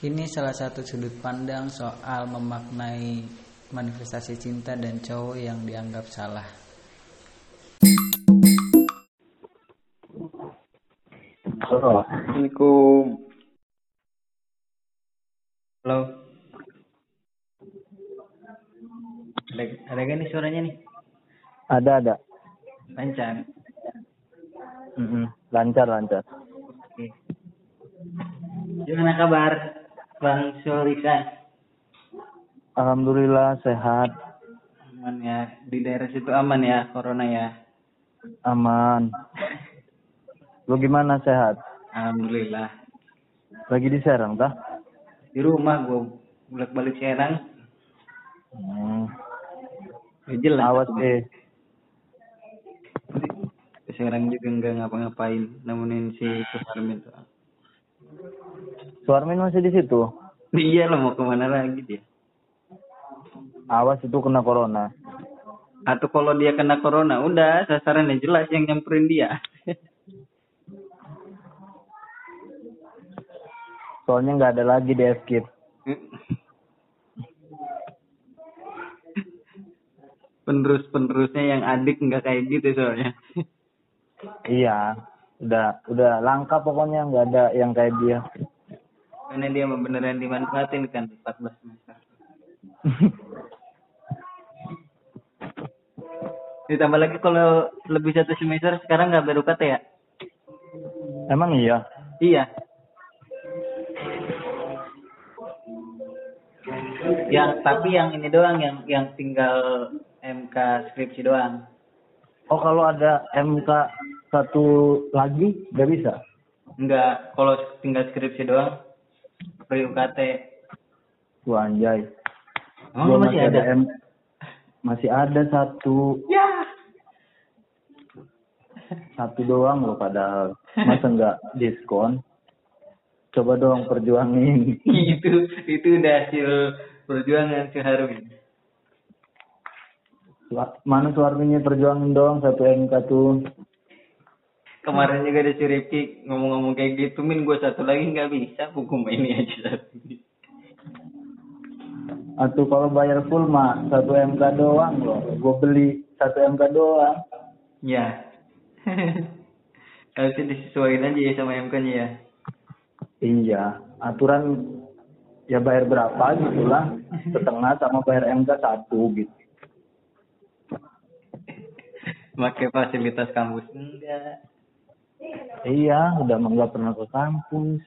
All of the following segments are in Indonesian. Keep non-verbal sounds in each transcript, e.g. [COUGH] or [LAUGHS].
Ini salah satu sudut pandang soal memaknai manifestasi cinta dan cowok yang dianggap salah. Halo. Assalamualaikum. Halo. Ada, ada gak nih suaranya nih? Ada ada. Lancar. Mm-mm. Lancar lancar. Oke. Gimana kabar, Bang Sulika? Alhamdulillah sehat, Aman ya. Di daerah situ aman ya, corona ya. aman. Lu gimana sehat? Alhamdulillah. Lagi di Serang tah? Di rumah gue bolak-balik Serang. Hmm. Ya jelas. Awas eh. Di Serang juga nggak ngapa-ngapain. Namunin si Suharmin tuh. Suarmin masih di situ. Iya lah mau ke mana lagi dia. Awas itu kena corona. Atau kalau dia kena corona, udah sasarannya jelas yang nyamperin dia. Soalnya nggak ada lagi di F-Kit. Penerus-penerusnya yang adik nggak kayak gitu soalnya. Iya. Udah udah langka pokoknya nggak ada yang kayak dia. Karena dia beneran dimanfaatin kan 14 semester. [LAUGHS] Ditambah lagi kalau lebih satu semester sekarang nggak baru kata ya? Emang iya? Iya. Yang tapi yang ini doang yang yang tinggal MK skripsi doang. Oh kalau ada MK satu lagi nggak bisa? Enggak, kalau tinggal skripsi doang pre UKT. Wah anjay. Oh, Gua masih ada. M masih ada satu Ya. satu doang loh padahal masa nggak diskon coba dong perjuangin [LAUGHS] itu itu udah hasil perjuangan si. Wa- mana suaranya perjuangin dong satu MK tuh Kemarin juga ada si Rifki ngomong-ngomong kayak gitu, min gue satu lagi nggak bisa, hukum ini aja satu. atau kalau bayar full mah satu MK doang loh gue beli satu MK doang Ya. [LAUGHS] Harusnya disesuaikan aja ya sama MK-nya ya. iya aturan ya bayar berapa gitu lah setengah sama bayar MK satu gitu [LAUGHS] Pakai fasilitas kampus enggak. Iya udah nggak pernah ke kampus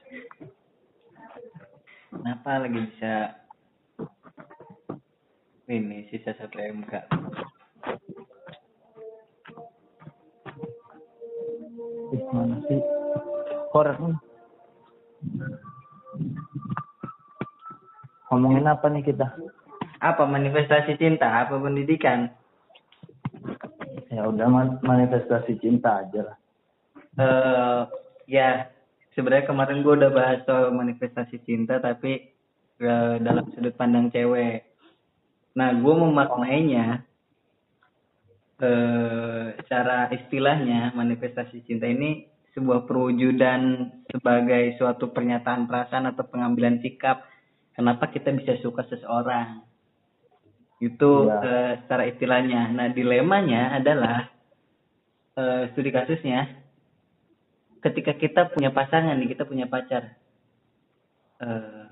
Kenapa lagi bisa ini sisa satu MK? Ih, mana sih korek nih ngomongin apa nih kita Apa manifestasi cinta? Apa pendidikan? ya udah man- manifestasi cinta aja lah eh ya sebenarnya kemarin gue udah bahas soal manifestasi cinta tapi eh, dalam sudut pandang cewek. Nah gue memaknainya eh secara istilahnya manifestasi cinta ini sebuah perwujudan sebagai suatu pernyataan perasaan atau pengambilan sikap kenapa kita bisa suka seseorang itu Iya. eh, secara istilahnya. Nah dilemanya adalah eh, studi kasusnya ketika kita punya pasangan nih, kita punya pacar. Eh,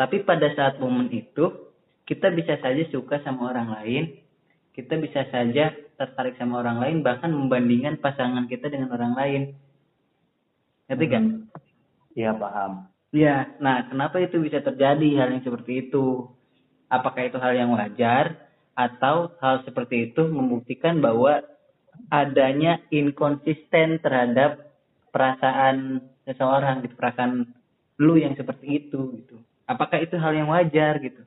tapi pada saat momen itu kita bisa saja suka sama orang lain, kita bisa saja tertarik sama orang lain, bahkan membandingkan pasangan kita dengan orang lain. Ngerti? Hmm. iya paham Iya. Nah, kenapa itu bisa terjadi hal yang seperti itu? Apakah itu hal yang wajar atau hal seperti itu membuktikan bahwa adanya inkonsisten terhadap perasaan seseorang gitu, perasaan lu yang seperti itu gitu. Apakah itu hal yang wajar gitu?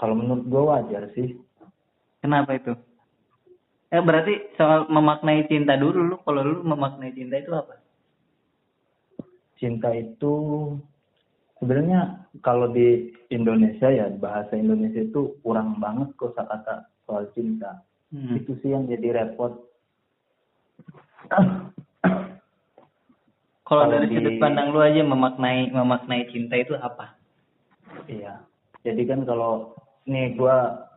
kalau menurut gue wajar sih Kenapa itu? Eh berarti soal memaknai cinta dulu lu kalau lu memaknai cinta itu apa? cinta itu sebenarnya kalau di Indonesia ya bahasa Indonesia itu kurang banget kosakata soal cinta Hmm. itu sih yang jadi repot Kalau dari di- sudut pandang lu aja memaknai memaknai cinta itu apa? Iya. Jadi kan kalau nih gua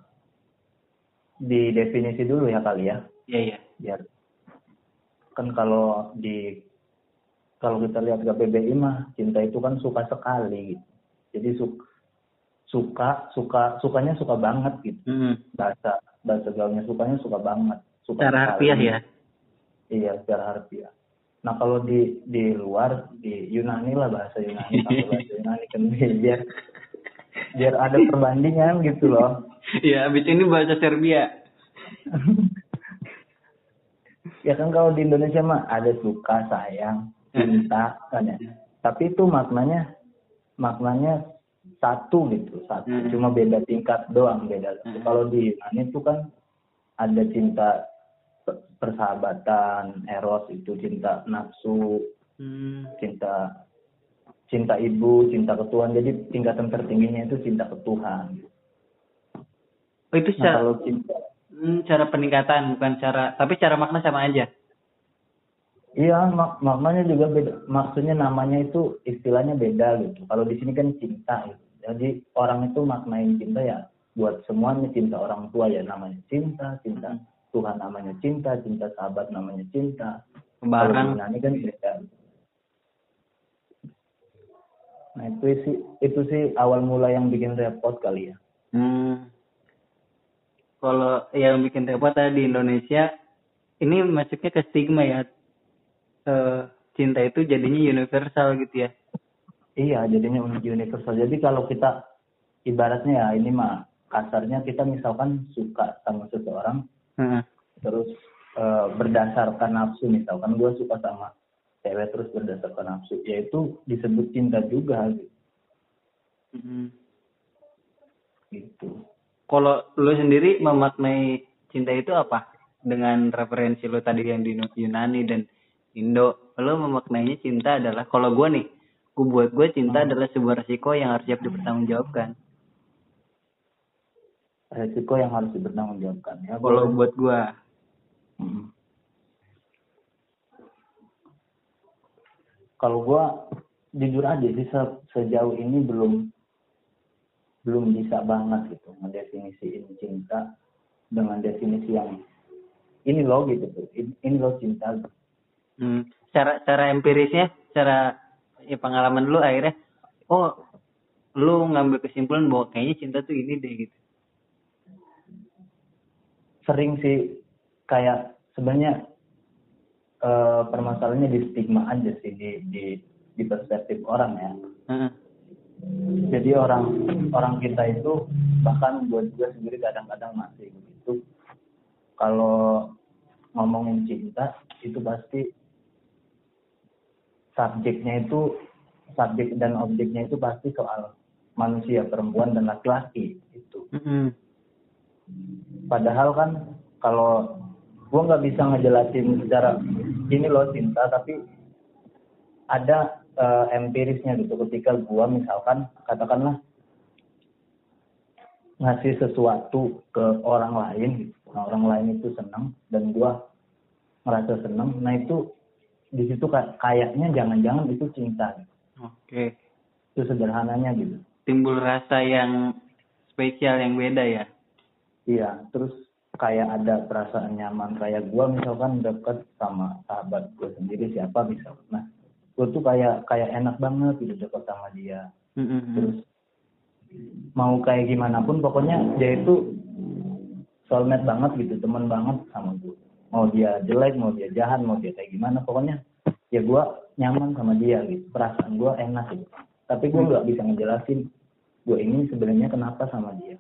di definisi dulu ya kali ya, Iya iya. biar kan kalau di kalau kita lihat KBBI mah cinta itu kan suka sekali gitu. Jadi su- suka suka sukanya suka banget gitu. Hmm. Bahasa bahasa gaulnya sukanya suka banget. Suka sekali. harfiah ya. Iya, secara harfiah. Nah, kalau di di luar di Yunani lah bahasa Yunani, pakai [LAUGHS] bahasa Yunani kan [LAUGHS] biar biar ada perbandingan gitu loh. Iya, abis ini bahasa Serbia. [LAUGHS] Ya kan kalau di Indonesia mah ada suka, sayang, cinta kan ya. Tapi itu maknanya maknanya satu gitu, satu. Hmm. Cuma beda tingkat doang beda. Hmm. Kalau di Yunani itu kan ada cinta persahabatan, eros itu cinta nafsu, Hmm. cinta cinta ibu, cinta ketuhan. Jadi tingkatan tertingginya itu cinta ke Tuhan. Oh itu Nah, secara, kalau cinta hmm, cara peningkatan bukan cara, tapi cara makna sama aja. Iya, mak maknanya juga beda. Maksudnya namanya itu istilahnya beda gitu. Kalau di sini kan cinta gitu. Jadi orang itu maknain cinta ya buat semuanya cinta orang tua ya namanya cinta, cinta Hmm. Tuhan namanya cinta, cinta sahabat namanya cinta. Barang. Yunani kan beda. Nah itu sih itu sih awal mula yang bikin repot kali ya. Hmm. Kalau yang bikin repot tadi di Indonesia, ini masuknya ke stigma ya. Eh, cinta itu jadinya universal gitu ya. Iya, jadinya uni- universal. Jadi kalau kita ibaratnya ya ini mah kasarnya kita misalkan suka sama seseorang Terus eh, berdasarkan nafsu misalkan gue suka sama cewek terus berdasarkan nafsu ya itu disebut cinta juga gitu. Hmm. gitu. Kalau lu sendiri memaknai cinta itu apa? Dengan referensi lu tadi yang di Yunani dan Indo, lu memaknainya cinta adalah kalau gua nih, gua buat gua cinta adalah sebuah resiko yang harus siap dipertanggungjawabkan. Resiko yang harus dipertanggungjawabkan ya. Kalau buat gua, Mm. Kalau gue jujur aja sih se- sejauh ini belum belum bisa banget gitu ngedefinisiin cinta dengan definisi yang ini loh gitu tuh ini, ini loh cinta hmm, cara cara empirisnya, cara ya pengalaman lu akhirnya, oh lu ngambil kesimpulan bahwa kayaknya cinta tuh ini deh gitu. Sering sih kayak sebenarnya eh, permasalahannya di stigma aja sih di di di perspektif orang ya Heeh. jadi orang orang kita itu bahkan buat juga sendiri kadang-kadang masih begitu kalau ngomongin cinta itu pasti subjeknya itu subjek dan objeknya itu pasti soal manusia perempuan dan laki-laki itu Mm-mm. Padahal kan kalau gua nggak bisa ngejelasin secara ini loh cinta tapi ada eh, empirisnya gitu ketika gua misalkan katakanlah ngasih sesuatu ke orang lain gitu. Nah, orang lain itu senang dan gua merasa senang nah itu di situ kayak- kayaknya jangan-jangan itu cinta gitu. Oke. itu sederhananya gitu Timbul rasa yang spesial yang beda ya. Iya terus kayak ada perasaan nyaman kayak gua misalkan deket sama sahabat gue sendiri siapa misalkan nah gue tuh kayak kayak enak banget gitu deket sama dia. Mm-mm. terus mau kayak gimana pun pokoknya dia itu soulmate banget gitu teman banget sama gue mau dia jelek mau dia jahat mau dia kayak gimana pokoknya ya gue nyaman sama dia gitu. Perasaan gue enak gitu. Tapi gue nggak bisa ngejelasin gue ini sebenarnya kenapa sama dia.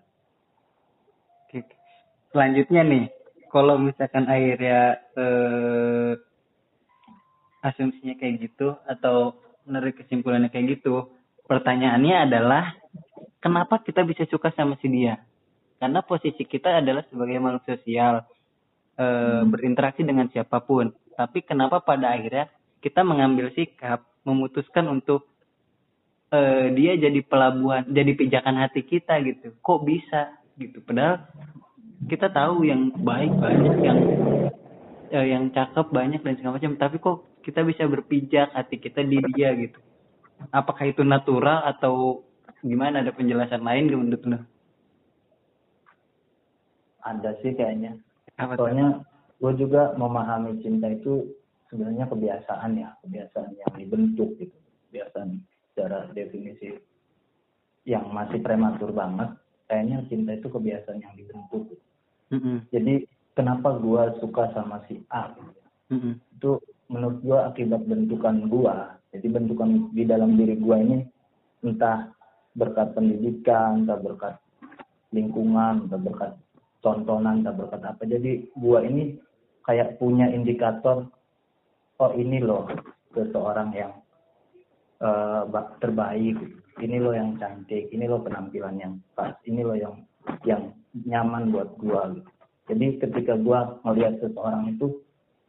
Selanjutnya nih, kalau misalkan akhirnya eh, asumsinya kayak gitu atau menarik kesimpulannya kayak gitu, pertanyaannya adalah kenapa kita bisa suka sama si dia? Karena posisi kita adalah sebagai makhluk sosial, eh, berinteraksi dengan siapa pun. Tapi kenapa pada akhirnya kita mengambil sikap, memutuskan untuk eh, dia jadi pelabuhan, jadi pijakan hati kita gitu. Kok bisa gitu? Padahal kita tahu yang baik banyak, yang eh, yang cakep banyak dan segala macam. Tapi kok kita bisa berpijak hati kita di dia gitu? Apakah itu natural atau gimana? Ada penjelasan lain gak menurut lo? Ada sih kayaknya. Apa soalnya gue juga memahami cinta itu sebenarnya kebiasaan ya. Kebiasaan yang dibentuk gitu. Kebiasaan secara definisi yang masih prematur banget. Kayaknya cinta itu kebiasaan yang dibentuk gitu. Mm-mm. jadi kenapa gue suka sama si A. Mm-mm. itu menurut gue akibat bentukan gue jadi bentukan di dalam diri gue ini entah berkat pendidikan entah berkat lingkungan entah berkat tontonan entah berkat apa jadi gue ini kayak punya indikator oh ini loh seseorang yang ba- terbaik ini loh yang cantik ini loh penampilan yang pas ini loh yang yang nyaman buat gua gitu. jadi ketika gua melihat seseorang itu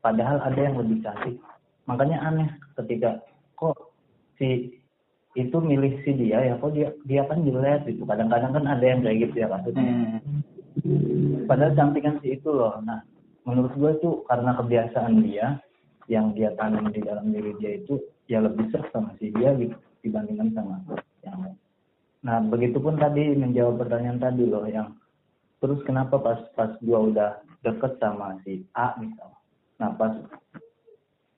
padahal ada yang lebih cantik. Makanya aneh ketika kok si itu milih si dia ya? Kok dia dia kan jelek gitu. Kadang-kadang kan ada yang kayak gitu ya kasusnya Hmm. padahal cantik kan si itu loh. Nah menurut gue itu karena kebiasaan dia yang dia tanam di dalam diri dia itu ya lebih serk sama si dia gitu dibandingkan sama yang lain nah begitupun tadi menjawab pertanyaan tadi loh yang terus kenapa pas pas gue udah deket sama si A misal nah pas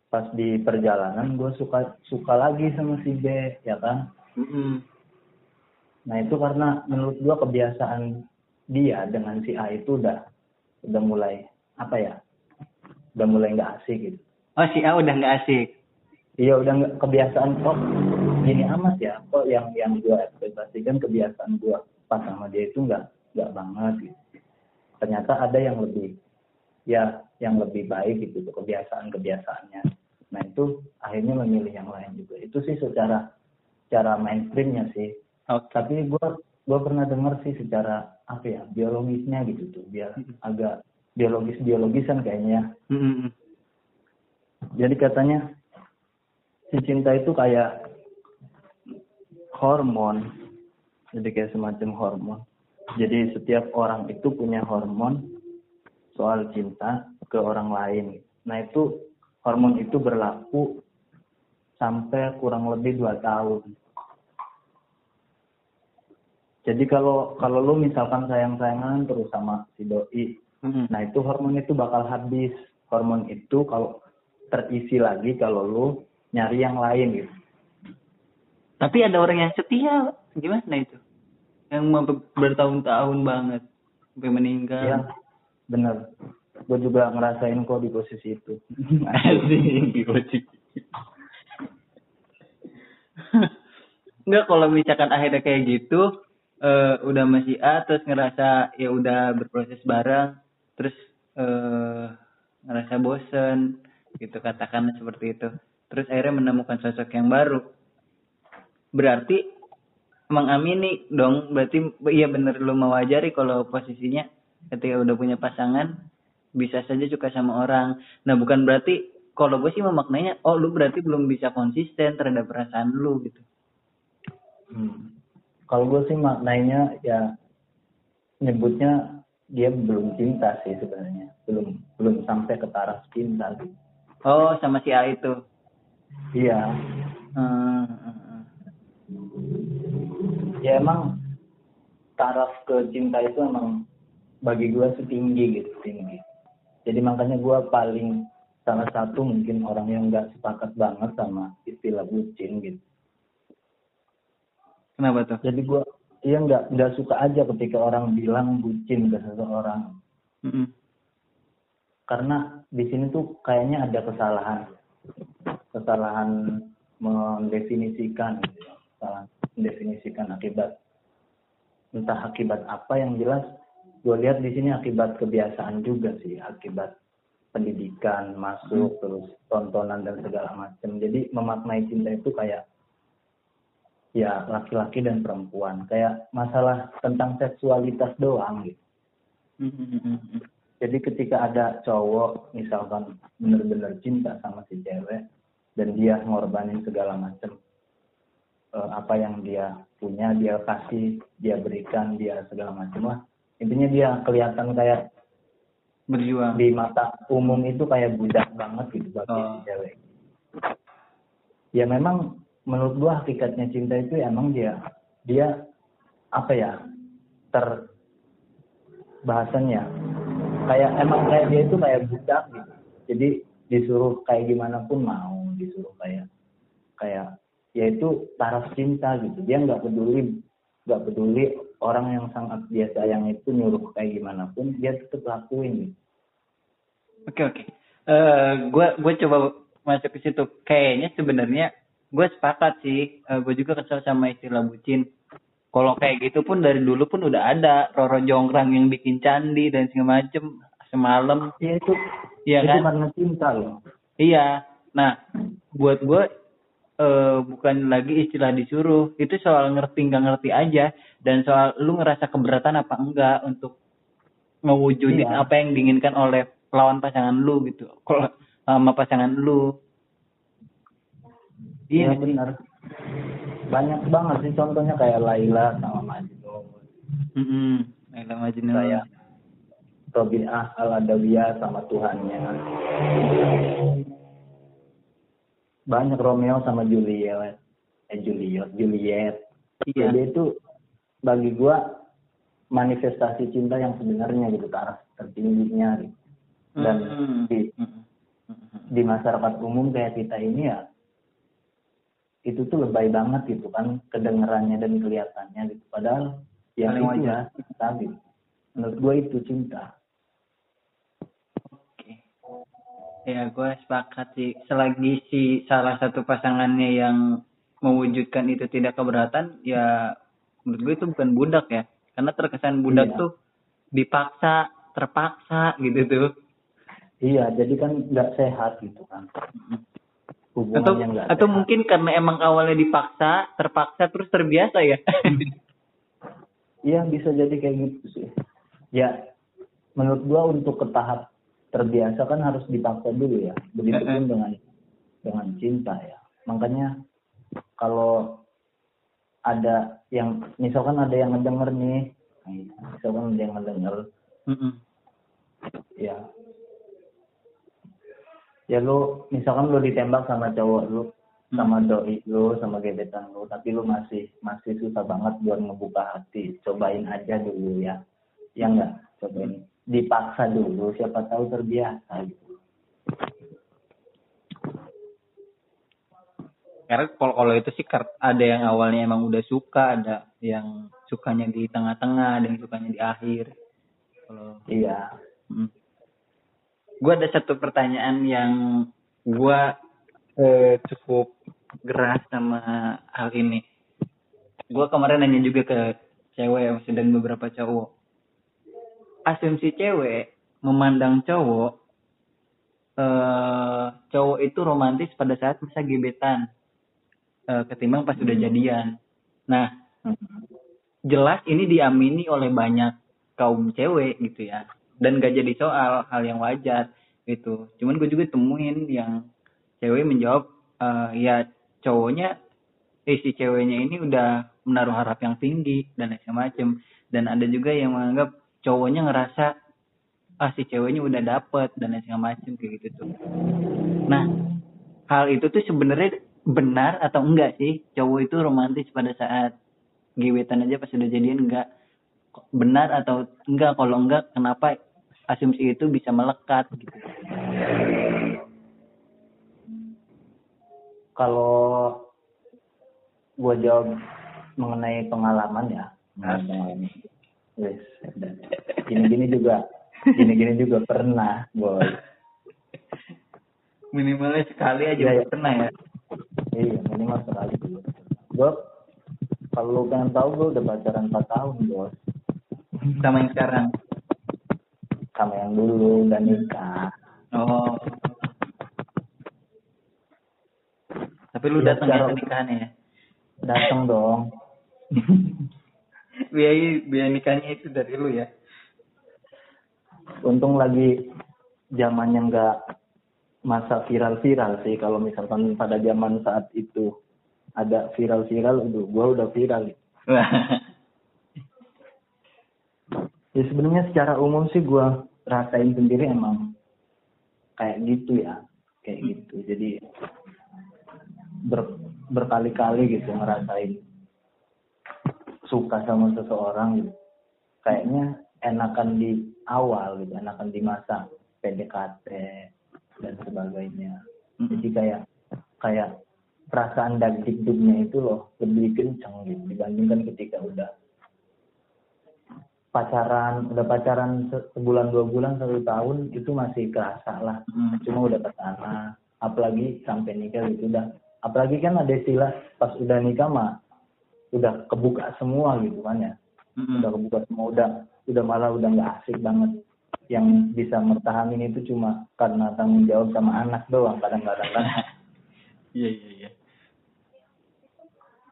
pas di perjalanan gue suka suka lagi sama si B ya kan Mm-mm. Nah itu karena menurut gua kebiasaan dia dengan si A itu udah udah mulai apa ya? Udah mulai nggak asik gitu. oh si A udah nggak asik Iya udah nggak kebiasaan kok gini amat ya. Kok yang yang gua ekspektasikan kebiasaan gua pas sama dia itu nggak nggak banget gitu. Ternyata ada yang lebih ya yang lebih baik gitu tuh kebiasaan-kebiasaannya. Nah itu akhirnya memilih yang lain juga. Itu sih secara cara mainstreamnya sih. oke tapi gue gue pernah dengar sih secara apa ya biologisnya gitu tuh biar agak biologis biologisan kayaknya Mm-mm. jadi katanya si cinta itu kayak hormon jadi kayak semacam hormon jadi setiap orang itu punya hormon soal cinta ke orang lain nah itu hormon itu berlaku sampai kurang lebih dua tahun jadi kalau kalau lu misalkan sayang-sayangan terus sama si doi Mm-mm. Nah itu hormon itu bakal habis. Hormon itu kalau terisi lagi kalau lu nyari yang lain gitu. tapi ada orang yang setia gimana itu yang bertahun-tahun banget sampai meninggal Iya, bener. Gue juga ngerasain kok di posisi itu. [LAUGHS] Asik, gocek. Enggak kalau misalkan akhirnya kayak gitu eh udah masih A terus ngerasa ya udah berproses bareng terus eh ngerasa bosen gitu katakan seperti itu terus akhirnya menemukan sosok yang baru berarti mengamini dong berarti iya bener lu mewajari kalau posisinya ketika udah punya pasangan bisa saja suka sama orang nah bukan berarti kalau gue sih memaknainya oh lu berarti belum bisa konsisten terhadap perasaan lu gitu Hmm. Kalau gue sih maknanya ya nyebutnya dia belum cinta sih sebenarnya. Belum belum sampai ke taraf cinta gitu. oh sama si A itu Iya. Hmm, hmm, hmm. Ya emang taraf ke cinta itu emang bagi gue sih tinggi gitu tinggi. Jadi makanya gue paling salah satu mungkin orang yang nggak sepakat banget sama istilah bucin gitu. kenapa tuh Jadi gue iya nggak nggak suka aja ketika orang bilang bucin ke seseorang. Mm-mm. Karena di sini tuh kayaknya ada kesalahan, kesalahan mendefinisikan, gitu ya. kesalahan mendefinisikan akibat entah akibat apa yang jelas gue lihat di sini akibat kebiasaan juga sih, akibat pendidikan masuk terus tontonan dan segala macam. Jadi memaknai cinta itu kayak ya laki-laki dan perempuan kayak masalah tentang seksualitas doang gitu. Mm-mm. Jadi ketika ada cowok misalkan bener-bener cinta sama si cewek dan dia ngorbanin segala macam eh, apa yang dia punya dia kasih dia berikan dia segala macam lah. Intinya dia kelihatan kayak berjuang. di mata umum itu kayak budak banget gitu bagi Oh. si cewek. Ya memang menurut gua hakikatnya cinta itu emang dia dia apa ya ter bahasannya kayak emang kayak dia itu kayak budak gitu jadi disuruh kayak gimana pun mau disuruh kayak kayak yaitu taraf cinta gitu dia nggak peduli nggak peduli orang yang sangat dia sayang itu nyuruh kayak gimana pun dia tetap lakuin gitu Oke oke. Eh gue gue coba masuk ke situ. Kayaknya sebenarnya gue sepakat sih. Eh, gue juga kesel sama istilah bucin. Kalau kayak gitu pun dari dulu pun udah ada Roro Jonggrang yang bikin candi dan segala macem semalam. ya itu Iya itu kan? karena cinta loh Iya. Nah, buat gue eh bukan lagi istilah disuruh. Itu soal ngerti nggak ngerti aja dan soal lu ngerasa keberatan apa enggak untuk ngewujudin Iya. apa yang diinginkan oleh lawan pasangan lu gitu. Kalau sama pasangan lu. iya Iya, benar banyak banget sih contohnya kayak Laila sama Majnun Heeh. Laila Majnun. Kayak Robiah al Adawiyah sama Tuhannya banyak Romeo sama Juliet eh Juliet Juliet Iya. jadi itu bagi gua manifestasi cinta yang sebenarnya gitu ke arah tertingginya gitu. dan Mm-mm. di Mm-mm. Mm-mm. di masyarakat umum kayak kita ini ya itu tuh lebay banget gitu kan kedengerannya dan kelihatannya gitu padahal ya Paling itu ya cinta gitu menurut gue itu cinta Oke. Ya, gue sepakat sih. Selagi si salah satu pasangannya yang mewujudkan itu tidak keberatan, ya menurut gue itu bukan budak ya. Karena terkesan budak Iya. tuh dipaksa, terpaksa gitu tuh. iya jadi kan nggak sehat gitu kan hubungan Atau yang nggak atau sehat. mungkin karena emang awalnya dipaksa, terpaksa terus terbiasa ya. [LAUGHS] iya bisa jadi kayak gitu sih ya menurut gua untuk ke tahap terbiasa kan harus dipaksa dulu ya begitupun Eh, dengan dengan cinta ya makanya kalau ada yang misalkan ada yang ngedenger nih misalkan ada yang ngedenger Mm-mm. ya ya lu misalkan lu ditembak sama cowok lu sama doi lu sama gebetan lu tapi lu masih masih susah banget buat ngebuka hati. Cobain aja dulu ya. Ya enggak cobain. Dipaksa dulu siapa tahu terbiasa gitu. Karena kalau kalau itu sih ada yang awalnya emang udah suka, ada yang sukanya di tengah-tengah, ada yang sukanya di akhir. Kalau iya. Hmm. Gue ada satu pertanyaan yang gue eh, cukup geras sama hal ini. Gue kemarin nanya juga ke cewek dan beberapa cowok. Asumsi cewek memandang cowok, eh, cowok itu romantis pada saat masa gebetan, eh, ketimbang pas udah jadian. Nah, jelas ini diamini oleh banyak kaum cewek gitu ya dan gak jadi soal hal yang wajar gitu. Cuman gue juga temuin yang cewek menjawab eh, ya cowoknya eh, si ceweknya ini udah menaruh harap yang tinggi dan segala macem. Dan ada juga yang menganggap cowoknya ngerasa ah si ceweknya udah dapet dan segala macem kayak gitu tuh. Nah hal itu tuh sebenarnya benar atau enggak sih? Cowok itu romantis pada saat gebetan aja pas udah jadian enggak? Benar atau enggak? Kalau enggak kenapa asumsi itu bisa melekat gitu. Kalau gua jawab mengenai pengalaman ya. Pengalaman Wes, gini-gini juga. Gini-gini juga pernah boy. Minimalnya sekali aja iya. pernah ya. Iya minimal sekali dulu gue kalau lu pengen tahu gue udah pacaran 4 tahun bos sama yang sekarang sama yang dulu udah nikah. Oh. Tapi lu Iya, datang ya nikahannya ya? Datang [LAUGHS] dong. Biaya biaya nikahnya itu dari lu ya? Untung lagi zamannya nggak masa viral-viral sih kalau misalkan pada zaman saat itu ada viral-viral udah gue udah viral [LAUGHS] ya sebenarnya secara umum sih gue rasain sendiri emang kayak gitu ya kayak gitu. Jadi ber, berkali-kali gitu ngerasain suka sama seseorang gitu. Kayaknya enakan di awal gitu enakan di masa PDKT dan sebagainya. Mm-mm. jadi kayak kayak perasaan dagdikduknya itu loh lebih kenceng gitu dibandingkan ketika udah pacaran udah pacaran se- sebulan dua bulan satu tahun itu masih kerasa lah Mm. cuma udah ke sana apalagi sampai nikah gitu udah apalagi kan ada istilah pas udah nikah mah udah kebuka semua gitu kan ya Mm-mm. udah kebuka semua udah udah malah udah nggak asik banget yang bisa mertahanin itu cuma karena tanggung jawab sama anak doang kadang-kadang kan [LAUGHS] Iya iya iya.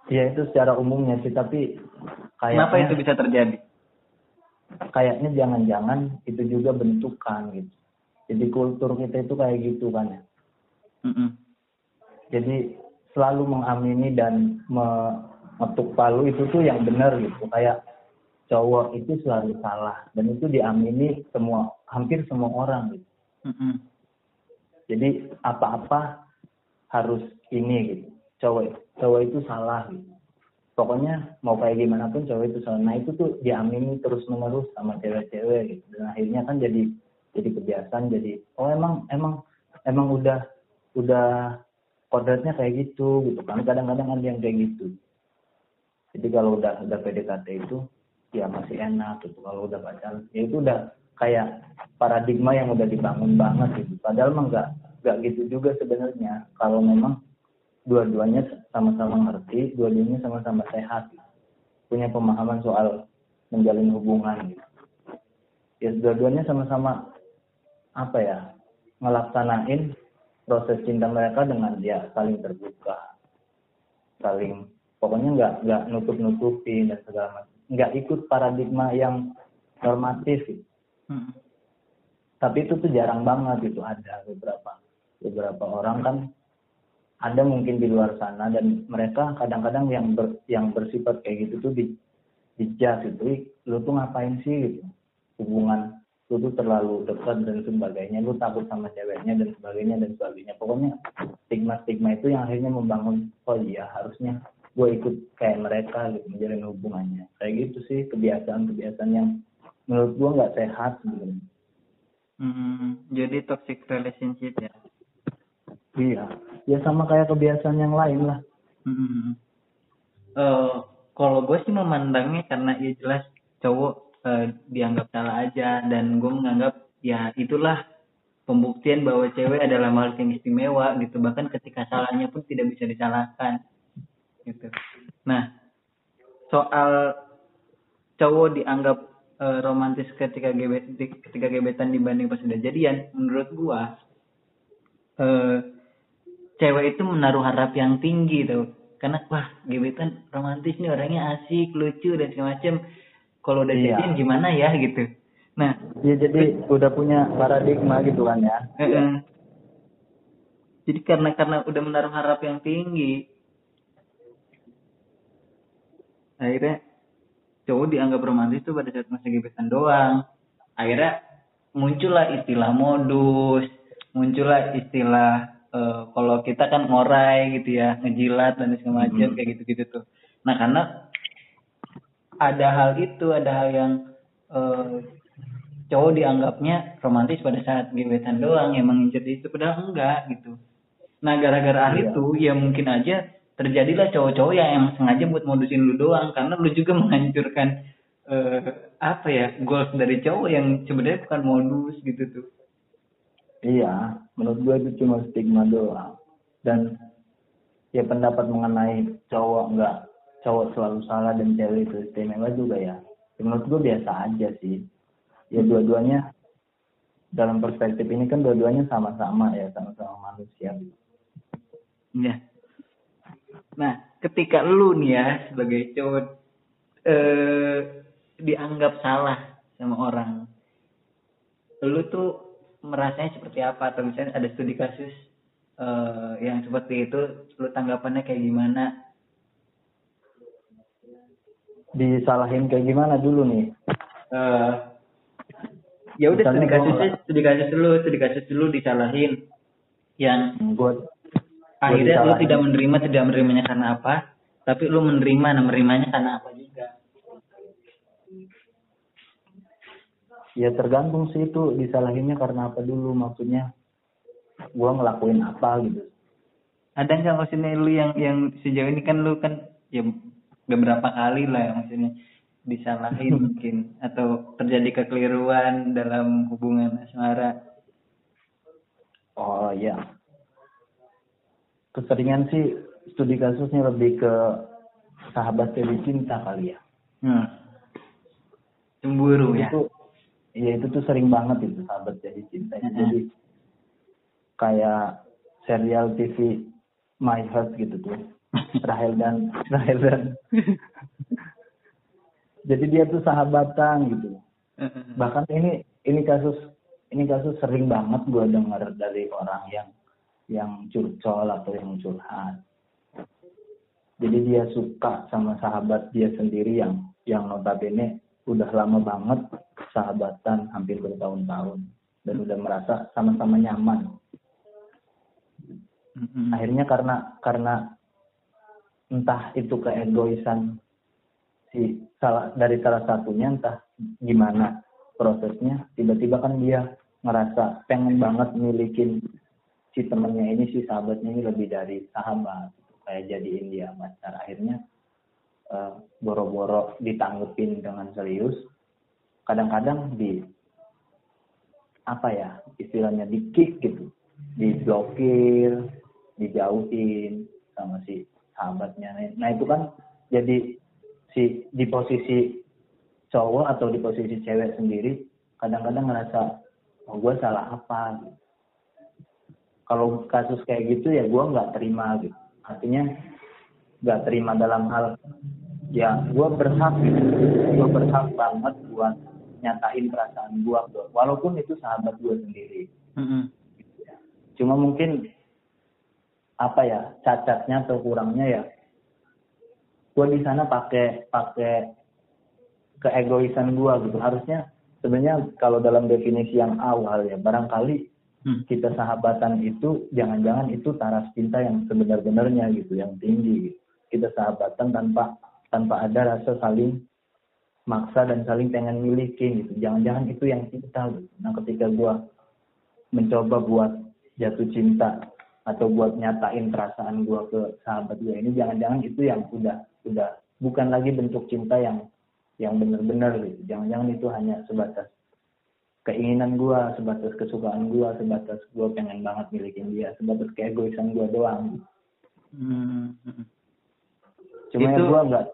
ya itu secara umumnya sih tapi Kenapa itu kayaknya bisa terjadi? Kayaknya jangan-jangan itu juga bentukan gitu. Jadi kultur kita itu kayak gitu kan ya. Mm-mm. jadi selalu mengamini dan mengetuk palu itu tuh yang benar gitu. Kayak cowok itu selalu salah dan itu diamini semua hampir semua orang gitu. Mm-mm. jadi apa-apa harus ini gitu. Cowok cowok itu salah gitu pokoknya mau kayak gimana pun cowok itu salah nah itu tuh diamini terus menerus sama cewek-cewek gitu. Dan akhirnya kan jadi jadi kebiasaan jadi oh emang emang emang udah udah kodratnya kayak gitu gitu kan. Kadang-kadang ada yang kayak gitu. Jadi kalau udah udah PDKT itu ya masih enak gitu. Kalau udah pacaran ya itu udah kayak paradigma yang udah dibangun banget gitu. Padahal mah nggak nggak gitu juga sebenarnya. Kalau memang dua-duanya sama-sama ngerti dua-duanya sama-sama sehat punya pemahaman soal menjalin hubungan gitu ya dua-duanya sama-sama apa ya ngelaksanain proses cinta mereka dengan dia saling terbuka saling pokoknya nggak nggak nutup nutupin dan segala macam nggak ikut paradigma yang normatif gitu. Mm-mm. tapi itu tuh jarang banget itu ada beberapa beberapa orang kan ada mungkin di luar sana dan mereka kadang-kadang yang ber, yang bersifat kayak gitu tuh di gitu. "Ih, lu tuh ngapain sih? gitu. Hubungan lu tuh terlalu dekat dan sebagainya. Lu takut sama ceweknya dan sebagainya dan sebagainya. Pokoknya stigma stigma itu yang akhirnya membangun oh iya harusnya gue ikut kayak mereka gitu menjalin hubungannya. Kayak gitu sih kebiasaan kebiasaan yang menurut gue nggak sehat sebenarnya. Mm, jadi toxic relationship ya. Iya ya sama kayak kebiasaan yang lain lah Mm-mm. Eh, kalau gue sih memandangnya karena ya jelas cowok eh, dianggap salah aja dan gue menganggap ya itulah pembuktian bahwa cewek adalah makhluk yang istimewa gitu bahkan ketika salahnya pun tidak bisa disalahkan gitu. Nah soal cowok dianggap eh, romantis ketika gebet ketika gebetan dibanding pas udah jadian menurut gua eh cewek itu menaruh harap yang tinggi tuh. Karena wah gebetan romantis nih orangnya asik lucu dan segala macem. Kalau udah Iya. jadian gimana ya? Gitu. Nah ya jadi udah punya paradigma gitu kan ya. Eh, eh. jadi karena karena udah menaruh harap yang tinggi akhirnya cowok dianggap romantis tuh pada saat masa gebetan doang. Akhirnya muncullah istilah modus muncullah istilah eh, kalau kita kan ngorai gitu ya ngejilat dan segala macam Mhm. kayak gitu-gitu tuh nah karena ada hal itu ada hal yang eh, cowok dianggapnya romantis pada saat gebetan doang yang mengincar itu padahal enggak gitu nah gara-gara hal Iya. itu ya mungkin aja terjadilah cowok-cowok yang emang sengaja buat modusin lu doang karena lu juga [LAUGHS] menghancurkan eh, apa ya goals dari cowok yang sebenarnya bukan modus gitu tuh iya menurut gue itu cuma stigma doang. Dan ya pendapat mengenai cowok nggak cowok selalu salah dan cewek itu istimewa juga ya. Ya, menurut gue biasa aja sih. Ya dua-duanya dalam perspektif ini kan dua-duanya sama-sama ya sama-sama manusia. Iya. Nah, ketika lu nih ya sebagai cowok eh dianggap salah sama orang, lu tuh merasanya seperti apa? Atau misalnya ada studi kasus eh yang seperti itu, lu tanggapannya kayak gimana? disalahin kayak gimana dulu nih Eh ya udah studi kasusnya, studi kasus dulu, studi kasus dulu disalahin. Yang gue akhirnya lu tidak menerima tidak menerimanya karena apa tapi lu menerima nah menerimanya karena apa juga ya tergantung sih itu disalahinnya karena apa dulu maksudnya gua ngelakuin apa gitu. Ada nggak maksudnya lu yang yang sejauh ini kan lu kan ya beberapa kali lah ya maksudnya disalahin [LAUGHS] mungkin atau terjadi kekeliruan dalam hubungan asmara. Oh iya. Keseringan sih studi kasusnya lebih ke sahabat jadi cinta kali ya. Hmm. cemburu ya. Itu ya itu tuh sering banget itu sahabat jadi cinta. Mm-mm. jadi kayak serial TV My Heart gitu tuh. [LAUGHS] Rahel dan Rahel dan. Jadi dia tuh sahabatan gitu. Bahkan ini ini kasus ini kasus sering banget gue dengar dari orang yang yang curcol atau yang curhat. Jadi dia suka sama sahabat dia sendiri yang yang notabene udah lama banget sahabatan hampir bertahun-tahun. Dan udah merasa sama-sama nyaman. Akhirnya karena karena entah itu keegoisan si salah dari salah satunya entah gimana prosesnya tiba-tiba kan dia ngerasa pengen banget milikin si temennya ini si sahabatnya ini lebih dari sahabat. Kayak jadiin dia pacar. Akhirnya boro-boro ditanggepin dengan serius kadang-kadang di apa ya istilahnya di kick gitu. Diblokir dijauhin sama si sahabatnya. Nah itu kan jadi si di posisi cowok atau di posisi cewek sendiri kadang-kadang ngerasa oh gue salah apa? Kalau kasus kayak gitu ya gue nggak terima gitu. Artinya nggak terima dalam hal ya gue berhak gue berhak banget buat nyatain perasaan gue walaupun itu sahabat gue sendiri Mm-mm. cuma mungkin apa ya cacatnya atau kurangnya ya gue di sana pakai pakai keegoisan gue gitu harusnya sebenarnya kalau dalam definisi yang awal ya barangkali Hmm. kita sahabatan itu jangan-jangan itu taras cinta yang sebenar-benarnya gitu yang tinggi gitu. kita sahabatan tanpa tanpa ada rasa saling maksa dan saling pengen miliki gitu jangan-jangan itu yang cinta gitu. nah ketika gua mencoba buat jatuh cinta atau buat nyatain perasaan gua ke sahabat gua ini jangan-jangan itu yang udah udah bukan lagi bentuk cinta yang yang benar-benar gitu jangan-jangan itu hanya sebatas keinginan gua sebatas kesukaan gua sebatas gua pengen banget milikin dia sebatas keegoisan gua doang Mm-mm. cuma ya Itu- gua nggak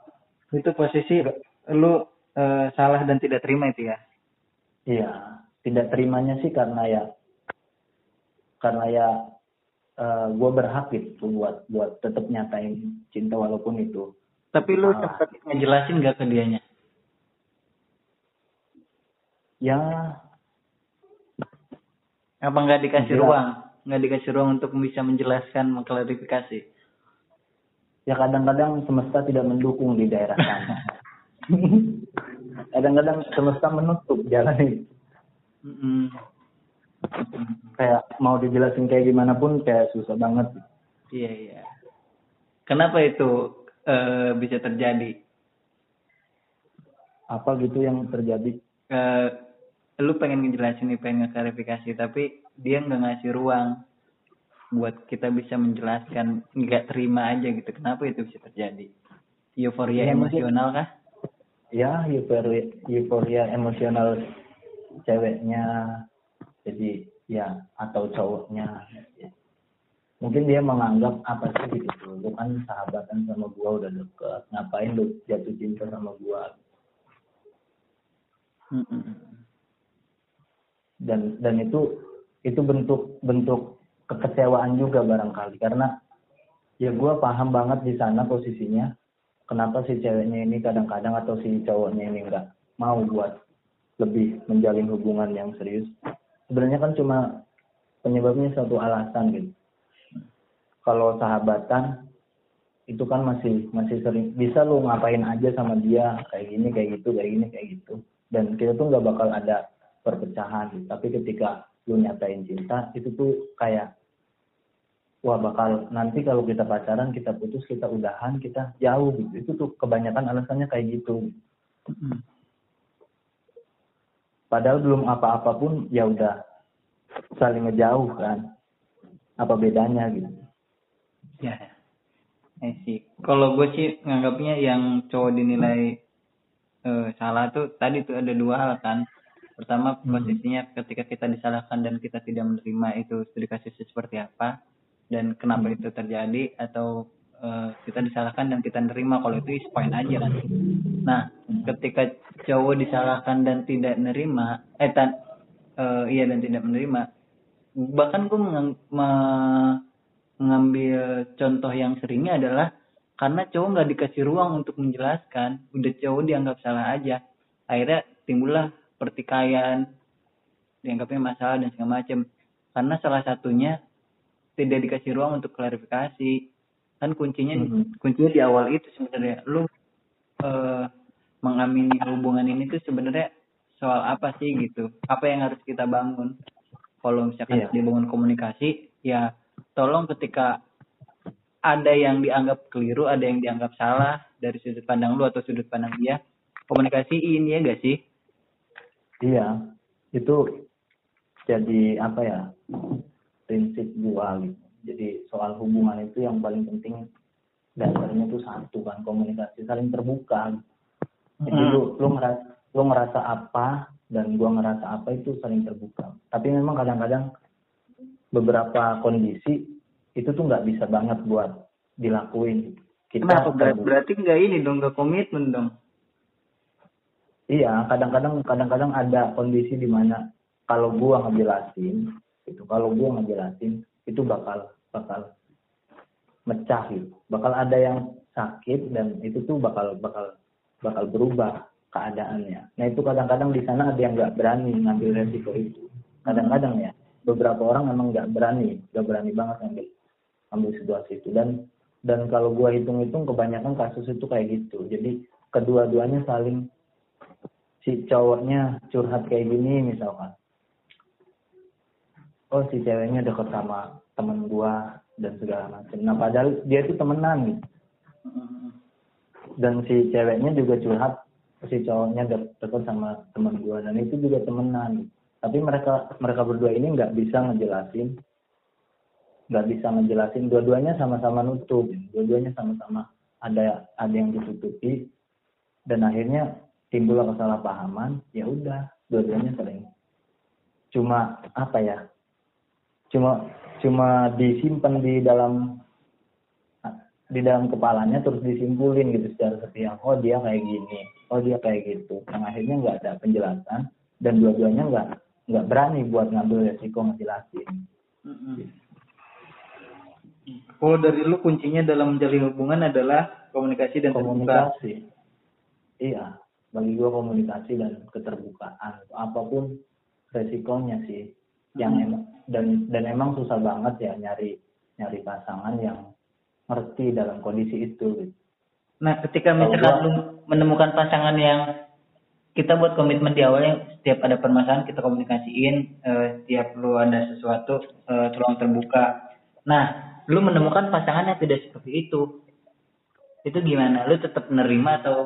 itu posisi lu eh, salah dan tidak terima itu ya? Iya, tidak terimanya sih karena ya karena ya gue berhak gitu buat buat tetap nyatain cinta walaupun itu. Tapi lu sempat ngejelasin gak ke dianya? Ya. Apa nggak dikasih Jelas. ruang? Nggak dikasih ruang untuk bisa menjelaskan mengklarifikasi ya kadang-kadang semesta tidak mendukung di daerah sana. Kadang-kadang semesta menutup jalan itu Mm-mm. kayak mau dijelasin kayak gimana pun kayak susah banget. Iya iya. Kenapa itu eh, bisa terjadi? Apa gitu yang terjadi? Eh, lu pengen ngejelasin nih pengen klarifikasi tapi dia nggak ngasih ruang buat kita bisa menjelaskan nggak terima aja gitu. Kenapa itu bisa terjadi? Euforia Ya, emosional kah? Ya euforia, euforia emosional ceweknya jadi ya atau cowoknya. Mungkin dia menganggap apa sih gitu. Lu kan sahabatan sama gua udah deket. Ngapain lu jatuh cinta sama gua? Dan dan itu itu bentuk bentuk kekecewaan juga barangkali. Karena ya gua paham banget di sana posisinya kenapa si ceweknya ini kadang-kadang atau si cowoknya ini nggak mau buat lebih menjalin hubungan yang serius. Sebenarnya kan cuma penyebabnya satu alasan gitu. Kalau sahabatan itu kan masih masih sering bisa lu ngapain aja sama dia kayak gini kayak gitu kayak gini kayak gitu. Dan kita tuh nggak bakal ada perpecahan gitu. tapi ketika lu nyatain cinta itu tuh kayak wah bakal nanti kalau kita pacaran kita putus kita udahan kita jauh. Gitu itu tuh kebanyakan alasannya kayak gitu. Padahal belum apa-apa pun ya udah saling ngejauh kan. Apa bedanya gitu? Ya eh sih kalau gue sih nganggapnya yang cowok dinilai eh, salah tuh tadi tuh ada dua hal kan. Pertama Hmm. posisinya ketika kita disalahkan dan kita tidak menerima itu studi kasus seperti apa dan kenapa Hmm. itu terjadi atau eh, kita disalahkan dan kita nerima kalau itu is fine aja kan. Nah ketika cowok disalahkan dan tidak nerima eh tan eh, iya dan tidak menerima bahkan gue mengambil contoh yang seringnya adalah karena cowok nggak dikasih ruang untuk menjelaskan udah cowok dianggap salah aja akhirnya timbullah pertikaian dianggapnya masalah dan segala macam. Karena salah satunya tidak dikasih ruang untuk klarifikasi. Kan kuncinya Mhm. kuncinya di awal itu sebenarnya. Lu eh, mengamini hubungan ini tuh sebenarnya soal apa sih gitu? Apa yang harus kita bangun? Kalau misalkan Iya. dibangun komunikasi ya tolong ketika ada yang dianggap keliru ada yang dianggap salah dari sudut pandang lu atau sudut pandang dia komunikasiin ya gak sih? Iya. Itu jadi apa ya prinsip gua gitu. Jadi soal hubungan itu yang paling penting dasarnya itu satu kan komunikasi saling terbuka. Jadi Hmm. lu lu ngerasa lu ngerasa apa dan gua ngerasa apa itu saling terbuka. Tapi memang kadang-kadang beberapa kondisi itu tuh nggak bisa banget buat dilakuin. Kita kenapa? terbuka. berarti nggak ini dong nggak komitmen dong? Iya, kadang-kadang kadang-kadang ada kondisi di mana kalau gua ngejelasin, itu kalau gua ngejelasin itu bakal bakal mecah gitu. Bakal ada yang sakit dan itu tuh bakal bakal bakal berubah keadaannya. Nah itu kadang-kadang di sana ada yang nggak berani ngambil resiko itu. Kadang-kadang ya beberapa orang emang nggak berani, nggak berani banget ngambil ambil situasi itu dan dan kalau gua hitung-hitung kebanyakan kasus itu kayak gitu. Jadi kedua-duanya saling si cowoknya curhat kayak gini misalkan oh si ceweknya deket sama temen gua dan segala macam nah padahal dia itu temenan gitu. Dan si ceweknya juga curhat si cowoknya de- deket sama temen gua dan itu juga temenan. Tapi mereka mereka berdua ini nggak bisa ngejelasin nggak bisa ngejelasin. Dua-duanya sama-sama nutup dua-duanya sama-sama ada ada yang ditutupi. Dan akhirnya timbullah kesalahpahaman ya udah dua-duanya sering cuma apa ya cuma cuma disimpan di dalam di dalam kepalanya terus disimpulin gitu secara sepihak oh dia kayak gini. Oh dia kayak gitu. Yang akhirnya nggak ada penjelasan dan dua-duanya nggak nggak berani buat ngambil resiko ngejelasin. Kalau dari lu kuncinya dalam menjalin hubungan adalah komunikasi dan terbuka. Komunikasi. Iya. Bagi gua komunikasi dan keterbukaan. Apa pun resikonya sih yang Hmm. emang dan dan emang susah banget ya nyari nyari pasangan yang ngerti dalam kondisi itu gitu. Nah, ketika misalkan lu menemukan pasangan yang kita buat komitmen di awalnya setiap ada permasalahan kita komunikasiin, eh, setiap lu ada sesuatu eh, tolong terbuka. Nah, lu menemukan pasangan yang tidak seperti itu. Itu gimana? Lu tetap menerima atau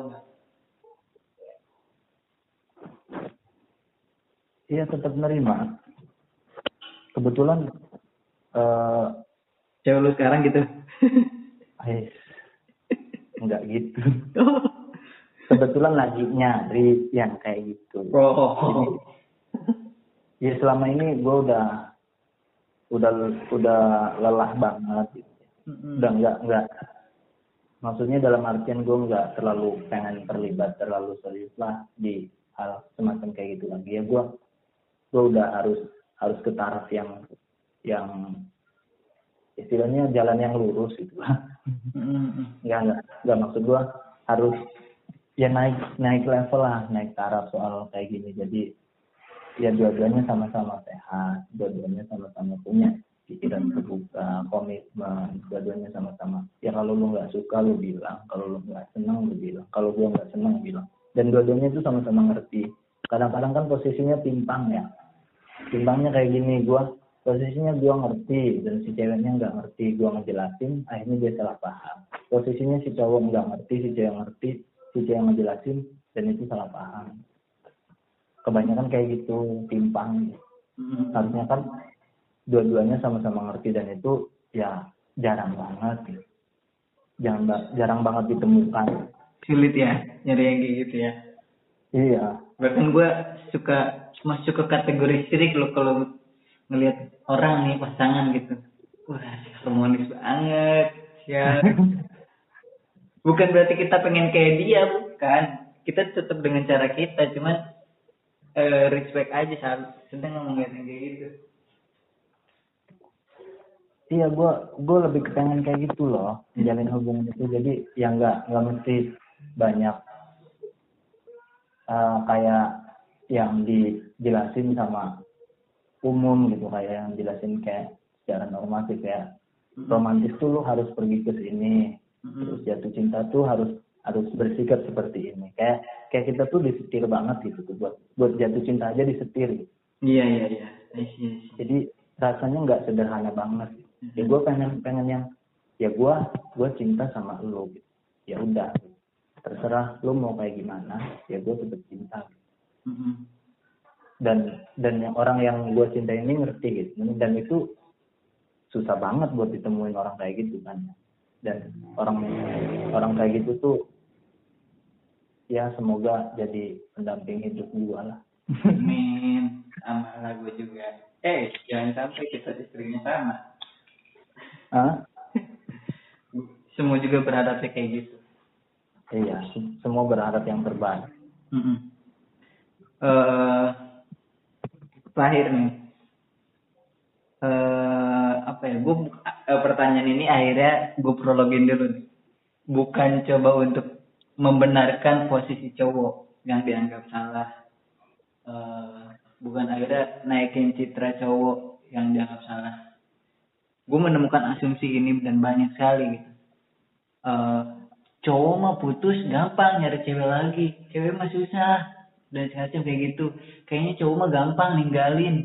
iya tetap menerima kebetulan eh Cewek lu sekarang gitu. [LAUGHS] eh, nggak gitu kebetulan lagi nyari yang kayak gitu oh. ya selama ini gue udah udah udah lelah banget gitu. Udah nggak nggak maksudnya dalam artian gue nggak terlalu pengen terlibat terlalu serius lah di hal semacam kayak gitu lagi ya gue gue udah harus harus ke taraf yang yang istilahnya jalan yang lurus gitu. Mm-mm. nggak nggak nggak maksud gue harus ya naik naik level lah naik taraf soal kayak gini. Jadi ya dua-duanya sama-sama sehat dua-duanya sama-sama punya pikiran terbuka komitmen dua-duanya sama-sama. Ya kalau lu nggak suka lu bilang. Kalau lu nggak senang lu bilang. Kalau gua nggak senang bilang. Dan dua-duanya itu sama-sama ngerti. Kadang-kadang kan posisinya timpang ya timpangnya kayak gini gua posisinya gua ngerti dan si ceweknya nggak ngerti gua ngejelasin akhirnya dia salah paham. Posisinya si cowok nggak ngerti si cewek ngerti si cewek ngejelasin dan itu salah paham. Kebanyakan kayak gitu timpang. Mm-mm. harusnya kan dua-duanya sama-sama ngerti dan itu ya jarang banget. Jarang ba- jarang banget ditemukan. Sulit ya nyari yang kayak gitu ya. Iya. Bahkan gue suka masuk ke kategori sirik loh kalau ngelihat orang nih pasangan gitu. Wah harmonis banget. Ya [LAUGHS] bukan berarti kita pengen kayak dia bukan. Kita tetap dengan cara kita cuman eh, respect aja saat sedang yang kayak gitu. Iya gua gua lebih kepengen kayak gitu loh menjalin hubungan itu. Jadi ya nggak nggak mesti banyak eh, kayak yang dijelasin sama umum gitu kayak yang jelasin kayak secara normatif ya romantis tuh lu harus pergi ke sini terus jatuh cinta tuh harus harus bersikap seperti ini. Kayak kayak kita tuh disetir banget gitu tuh buat buat jatuh cinta aja disetir gitu. iya iya iya. Jadi rasanya nggak sederhana banget ya gue pengen pengen yang ya gue gue cinta sama lo gitu. Ya udah terserah lo mau kayak gimana ya gue tetap cinta. Mm-mm. Dan dan yang orang yang gue cinta ini ngerti gitu dan itu susah banget buat ditemuin orang kayak gitu kan dan orang orang kayak gitu tuh ya semoga jadi pendamping hidup gue lah Amin. Sama gue juga. Eh, jangan sampai kita istrinya sama. ah Semua juga berharapnya kayak gitu. iya se- semua berharap yang terbaik Mm-mm. Eh, terakhir nih. Eh, apa ya? Gue pertanyaan ini akhirnya gue prologin dulu nih. Bukan coba untuk membenarkan posisi cowok yang dianggap salah. Eh, bukan akhirnya naikin citra cowok yang dianggap salah. Gue menemukan asumsi ini dan banyak sekali gitu. Eh, cowok mah putus gampang nyari cewek lagi cewek mah susah dan semacam kayak gitu kayaknya cowok mah gampang ninggalin.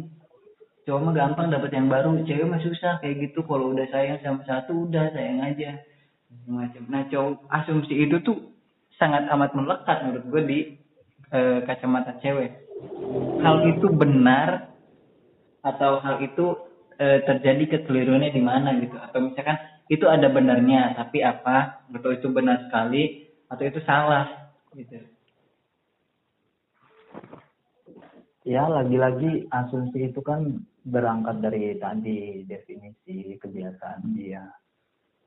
Cowok mah gampang dapat yang baru cewek mah susah kayak gitu. Kalau udah sayang sama satu udah sayang aja. Macam nah cowok asumsi itu tuh sangat amat melekat menurut gue di eh, kacamata cewek. Hal itu benar atau hal itu eh, terjadi kekeliruannya di mana gitu? Atau misalkan itu ada benarnya tapi apa? Atau itu benar sekali? Atau itu salah gitu ya lagi-lagi asumsi itu kan berangkat dari tadi definisi kebiasaan dia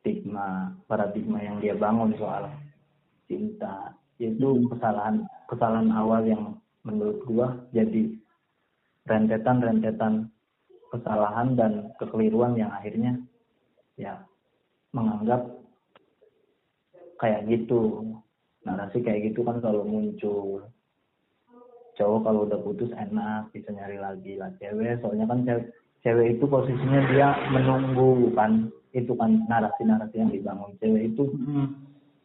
stigma paradigma yang dia bangun soal cinta. Itu kesalahan kesalahan awal yang menurut gua jadi rentetan rentetan kesalahan dan kekeliruan yang akhirnya ya menganggap kayak gitu. Narasi kayak gitu kan kalau muncul cowok kalau udah putus enak bisa nyari lagi lah cewek. Soalnya kan cewek, cewek itu posisinya dia menunggu kan. Itu kan narasi-narasi yang dibangun. Cewek itu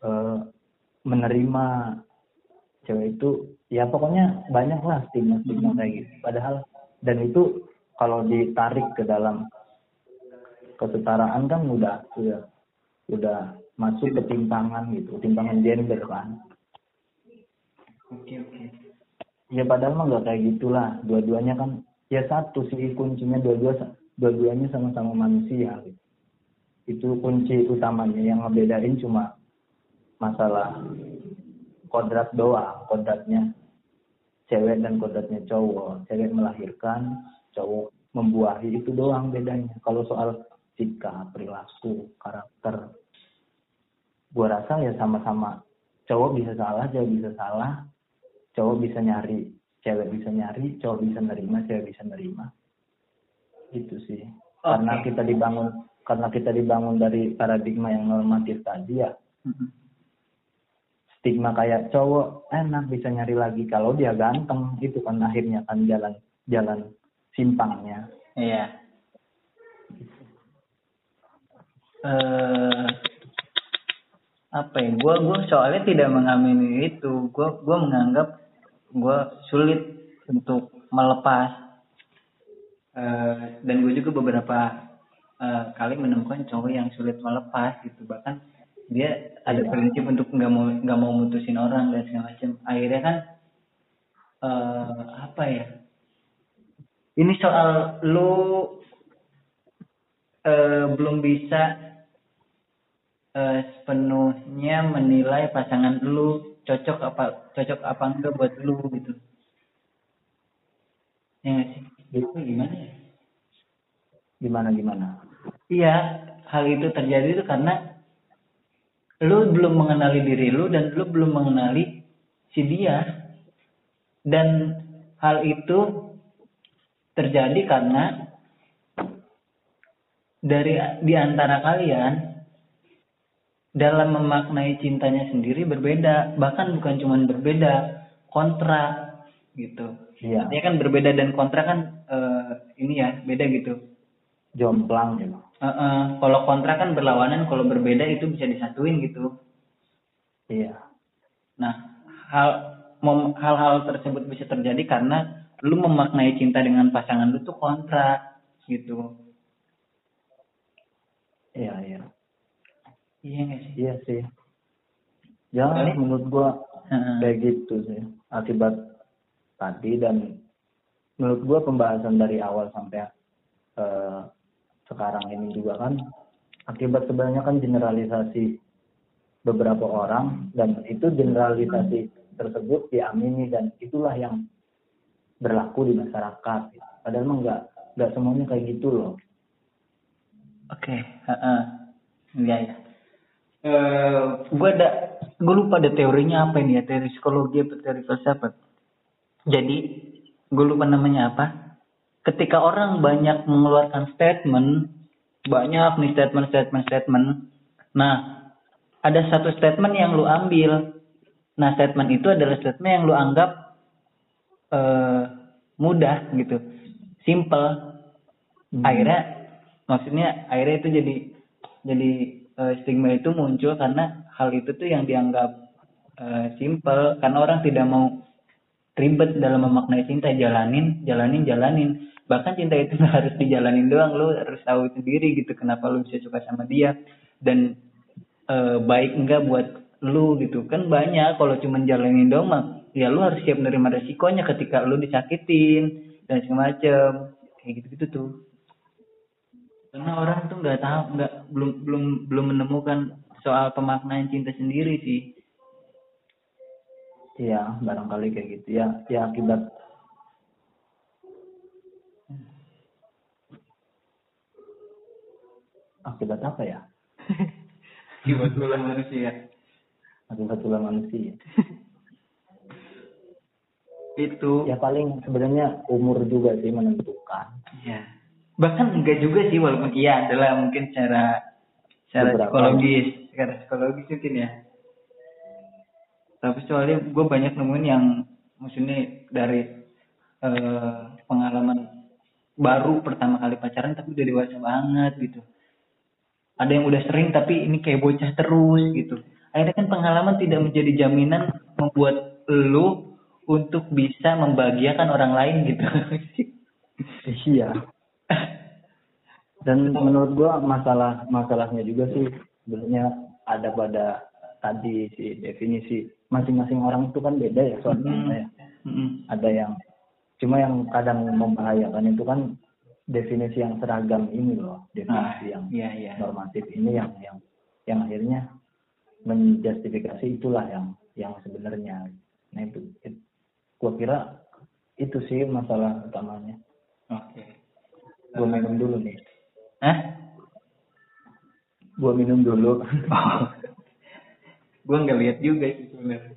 eh, menerima cewek itu ya pokoknya banyak lah stigma-stigma kayak gitu. Padahal dan itu kalau ditarik ke dalam kesetaraan kan udah udah udah masuk ketimpangan gitu ketimpangan gender kan. Oke oke ya padahal mah nggak kayak gitulah. Dua-duanya kan ya satu sih kuncinya dua-dua dua-duanya sama-sama manusia. Gitu. itu kunci utamanya. Yang ngebedain cuma masalah kodrat doang kodratnya cewek dan kodratnya cowok. Cewek melahirkan cowok membuahi itu doang bedanya. Kalau soal sikap perilaku karakter gua rasa ya sama-sama. Cowok bisa salah cewek bisa salah cowok bisa nyari cewek bisa nyari cowok bisa nerima cewek bisa nerima. Gitu sih. Karena kita dibangun karena kita dibangun dari paradigma yang normatif tadi ya. Stigma kayak cowok enak bisa nyari lagi kalau dia ganteng. Itu kan akhirnya kan jalan jalan simpangnya. Iya. Eh apa ya? Gua gua soalnya tidak mengamini itu. Gua gua menganggap gua sulit untuk melepas. Eh, dan gue juga beberapa eh, kali menemukan cowok yang sulit melepas gitu. Bahkan dia ada Iya. prinsip untuk nggak mau nggak mau mutusin orang dan segala macam. Akhirnya kan eh apa ya? Ini soal lu eh, belum bisa eh, sepenuhnya menilai pasangan lu cocok apa cocok apa enggak buat lu gitu. Ya sih? Itu gimana ya? Gimana gimana? Iya hal itu terjadi itu karena lu belum mengenali diri lu dan lu belum mengenali si dia. Dan hal itu terjadi karena dari di antara kalian dalam memaknai cintanya sendiri berbeda bahkan bukan cuma berbeda kontra gitu. Iya. Artinya kan berbeda dan kontra kan eh, ini ya beda gitu. Jomplang gitu Heeh, kalau kontra kan berlawanan kalau berbeda itu bisa disatuin gitu. Iya. Nah hal hal-hal tersebut bisa terjadi karena lu memaknai cinta dengan pasangan lu tuh kontra gitu. Iya iya iya nggak sih iya sih ya Kali- menurut gua Heeh. kayak gitu sih akibat tadi dan menurut gua pembahasan dari awal sampai eh, sekarang ini juga kan akibat sebenarnya kan generalisasi beberapa orang dan itu generalisasi tersebut diamini dan itulah yang berlaku di masyarakat padahal emang nggak nggak semuanya kayak gitu loh Oke, heeh. Iya ya. Gua ada gue lupa ada teorinya apa ini ya, teori psikologi atau teori filsafat. Jadi, gue lupa namanya apa. Ketika orang banyak mengeluarkan statement, banyak nih statement, statement, statement. Nah, ada satu statement yang lu ambil. Nah, statement itu adalah statement yang lu anggap eh mudah gitu, simple Hmm. akhirnya maksudnya akhirnya itu jadi jadi eh, stigma itu muncul karena hal itu tuh yang dianggap eh, simple. Karena orang tidak mau ribet dalam memaknai cinta jalanin jalanin jalanin. Bahkan cinta itu nggak [LAUGHS] harus dijalanin doang. Lu harus tahu sendiri gitu kenapa lu bisa suka sama dia. Dan eh, baik enggak buat lu gitu. Kan banyak kalau cuma jalanin doang mah ya lu harus siap menerima resikonya ketika lu disakitin dan segala macem. Kayak gitu gitu tuh karena orang tuh nggak tahu nggak belum belum belum menemukan soal pemaknaan cinta sendiri sih Iya, barangkali kayak gitu ya. Ya akibat akibat apa ya? [LAUGHS] akibat ulah manusia Akibat ulah manusia. itu Ya paling sebenarnya umur juga sih menentukan. ya bahkan enggak juga sih walaupun iya adalah mungkin secara secara Beberapa. psikologis. Secara psikologis mungkin ya. Tapi soalnya gue banyak nemuin yang maksudnya dari eh, pengalaman baru pertama kali pacaran tapi udah dewasa banget gitu. Ada yang udah sering tapi ini kayak bocah terus gitu. Akhirnya kan pengalaman tidak menjadi jaminan membuat lu untuk bisa membahagiakan orang lain gitu. Iya. Dan menurut gua masalah masalahnya juga sih sebenarnya ada pada tadi si definisi masing-masing orang itu kan beda ya soal cinta ya. Mm-mm. Ada yang cuma yang kadang membahayakan itu kan definisi yang seragam ini loh, definisi yang iya iya. normatif ini yang yang yang akhirnya menjustifikasi itulah yang yang sebenarnya. Nah itu, it- gua kira itu sih masalah utamanya. Oke. Gua minum dulu nih. Hah? Gua minum dulu. Oh. [LAUGHS] Gua nggak lihat juga sih sebenarnya.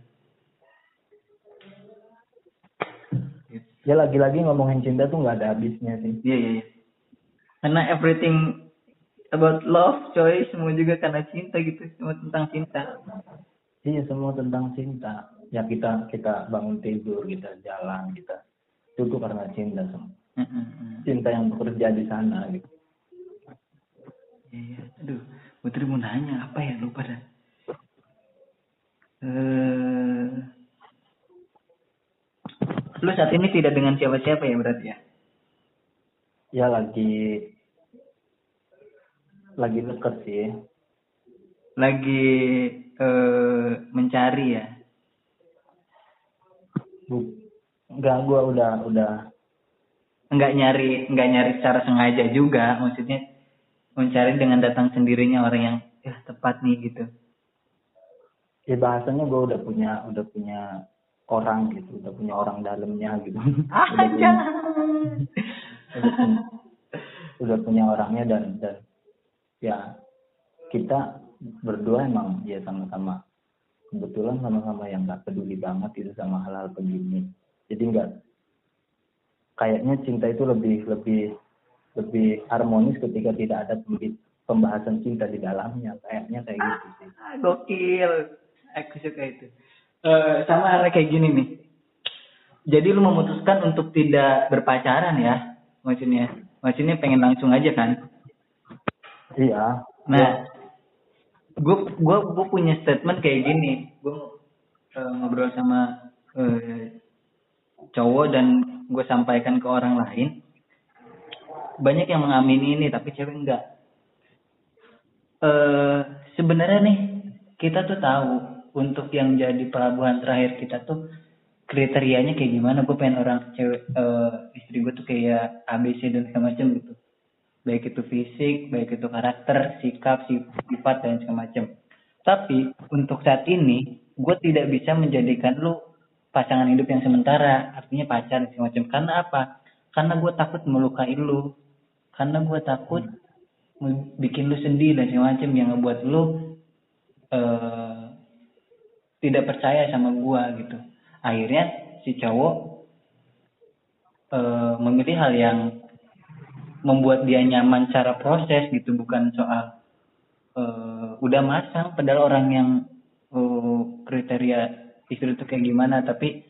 ya lagi-lagi ngomongin cinta tuh nggak ada habisnya sih. Iya iya. iya. Karena everything about love, coy, semua juga karena cinta gitu, semua tentang cinta. Iya semua tentang cinta. Ya kita kita bangun tidur, kita jalan, kita itu tuh karena cinta semua. Mm-mm. Cinta yang bekerja di sana gitu. Iya. Aduh, Putri mau nanya apa ya lupa dah. Eh, lu saat ini tidak dengan siapa-siapa ya berarti ya? ya lagi lagi deket sih lagi eh, mencari ya Bu, enggak gua udah udah nggak nyari nggak nyari secara sengaja juga maksudnya mencari dengan datang sendirinya orang yang ya tepat nih gitu. Ya bahasanya gua udah punya udah punya orang gitu udah punya orang dalamnya gitu. Ah [LAUGHS] udah, punya, udah, [LAUGHS] punya, udah punya orangnya dan dan ya kita berdua emang ya sama-sama. Kebetulan sama-sama yang nggak peduli banget itu sama hal-hal begini. Jadi nggak kayaknya cinta itu lebih lebih lebih harmonis ketika tidak ada pembahasan cinta di dalamnya. Kayaknya kayak gitu sih. Ah, gokil. Aku suka itu. Eh, sama halnya kayak gini nih. Jadi lu memutuskan untuk tidak berpacaran ya? Maksudnya maksudnya pengen langsung aja kan? Iya. Nah gue gue gue punya statement kayak gini. Gue ngobrol sama eh, cowok dan gue sampaikan ke orang lain banyak yang mengamini ini tapi cewek enggak. Eh sebenarnya nih kita tuh tahu untuk yang jadi pelabuhan terakhir kita tuh kriterianya kayak gimana. Gue pengen orang cewek eh, istri gue tuh kayak ABC dan segala macam gitu. Baik itu fisik baik itu karakter sikap sifat dan segala macam tapi untuk saat ini gue tidak bisa menjadikan lu pasangan hidup yang sementara artinya pacar segala macam karena apa karena gue takut melukai lu. Karena gue takut me- bikin lu sedih dan segala macam yang ngebuat lu eh tidak percaya sama gue gitu. Akhirnya si cowok eh memilih hal yang membuat dia nyaman cara proses gitu. Bukan soal eh udah masang padahal orang yang eh, kriteria istri itu kayak gimana. Tapi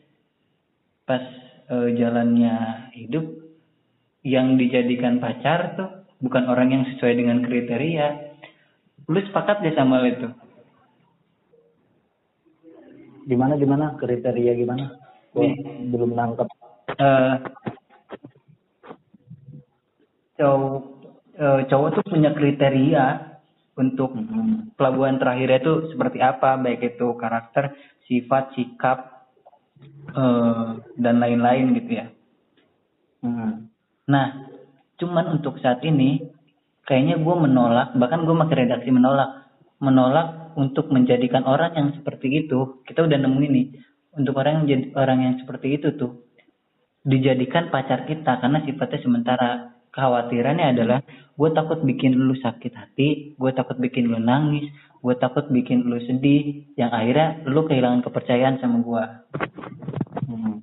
pas eh, jalannya hidup yang dijadikan pacar tuh bukan orang yang sesuai dengan kriteria. Lu sepakat gak sama itu? Gimana gimana? Kriteria gimana? Gua Nih. belum nangkep. Eh cowok eh, cowok tuh punya kriteria untuk Mhm. pelabuhan terakhirnya itu seperti apa baik itu karakter sifat sikap eh, dan lain-lain gitu ya Mhm. nah cuman untuk saat ini kayaknya gue menolak bahkan gue pakai redaksi menolak menolak untuk menjadikan orang yang seperti itu kita udah nemu ini untuk orang yang jadi orang yang seperti itu tuh dijadikan pacar kita karena sifatnya sementara kekhawatirannya adalah gue takut bikin lu sakit hati gue takut bikin lu nangis gue takut bikin lu sedih yang akhirnya lu kehilangan kepercayaan sama gue Mhm.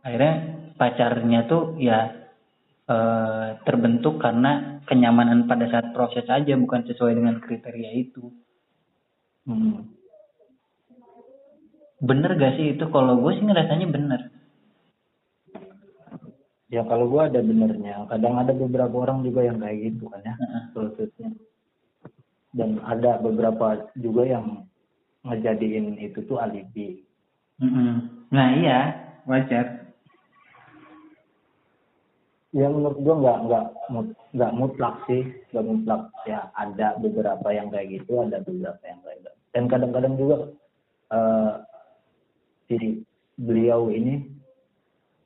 akhirnya pacarnya tuh ya eh, terbentuk karena kenyamanan pada saat proses aja bukan sesuai dengan kriteria itu Mhm. bener gak sih itu kalau gue sih ngerasanya bener Ya kalau gua ada benernya, kadang ada beberapa orang juga yang kayak gitu kan ya Heeh. prosesnya. Dan ada beberapa juga yang ngejadiin itu tuh alibi. Mm-mm. nah iya wajar Ya menurut gua nggak nggak nggak mutlak sih, nggak mutlak. Ya ada beberapa yang kayak gitu, ada beberapa yang kayak gitu. Dan kadang-kadang juga eh si beliau ini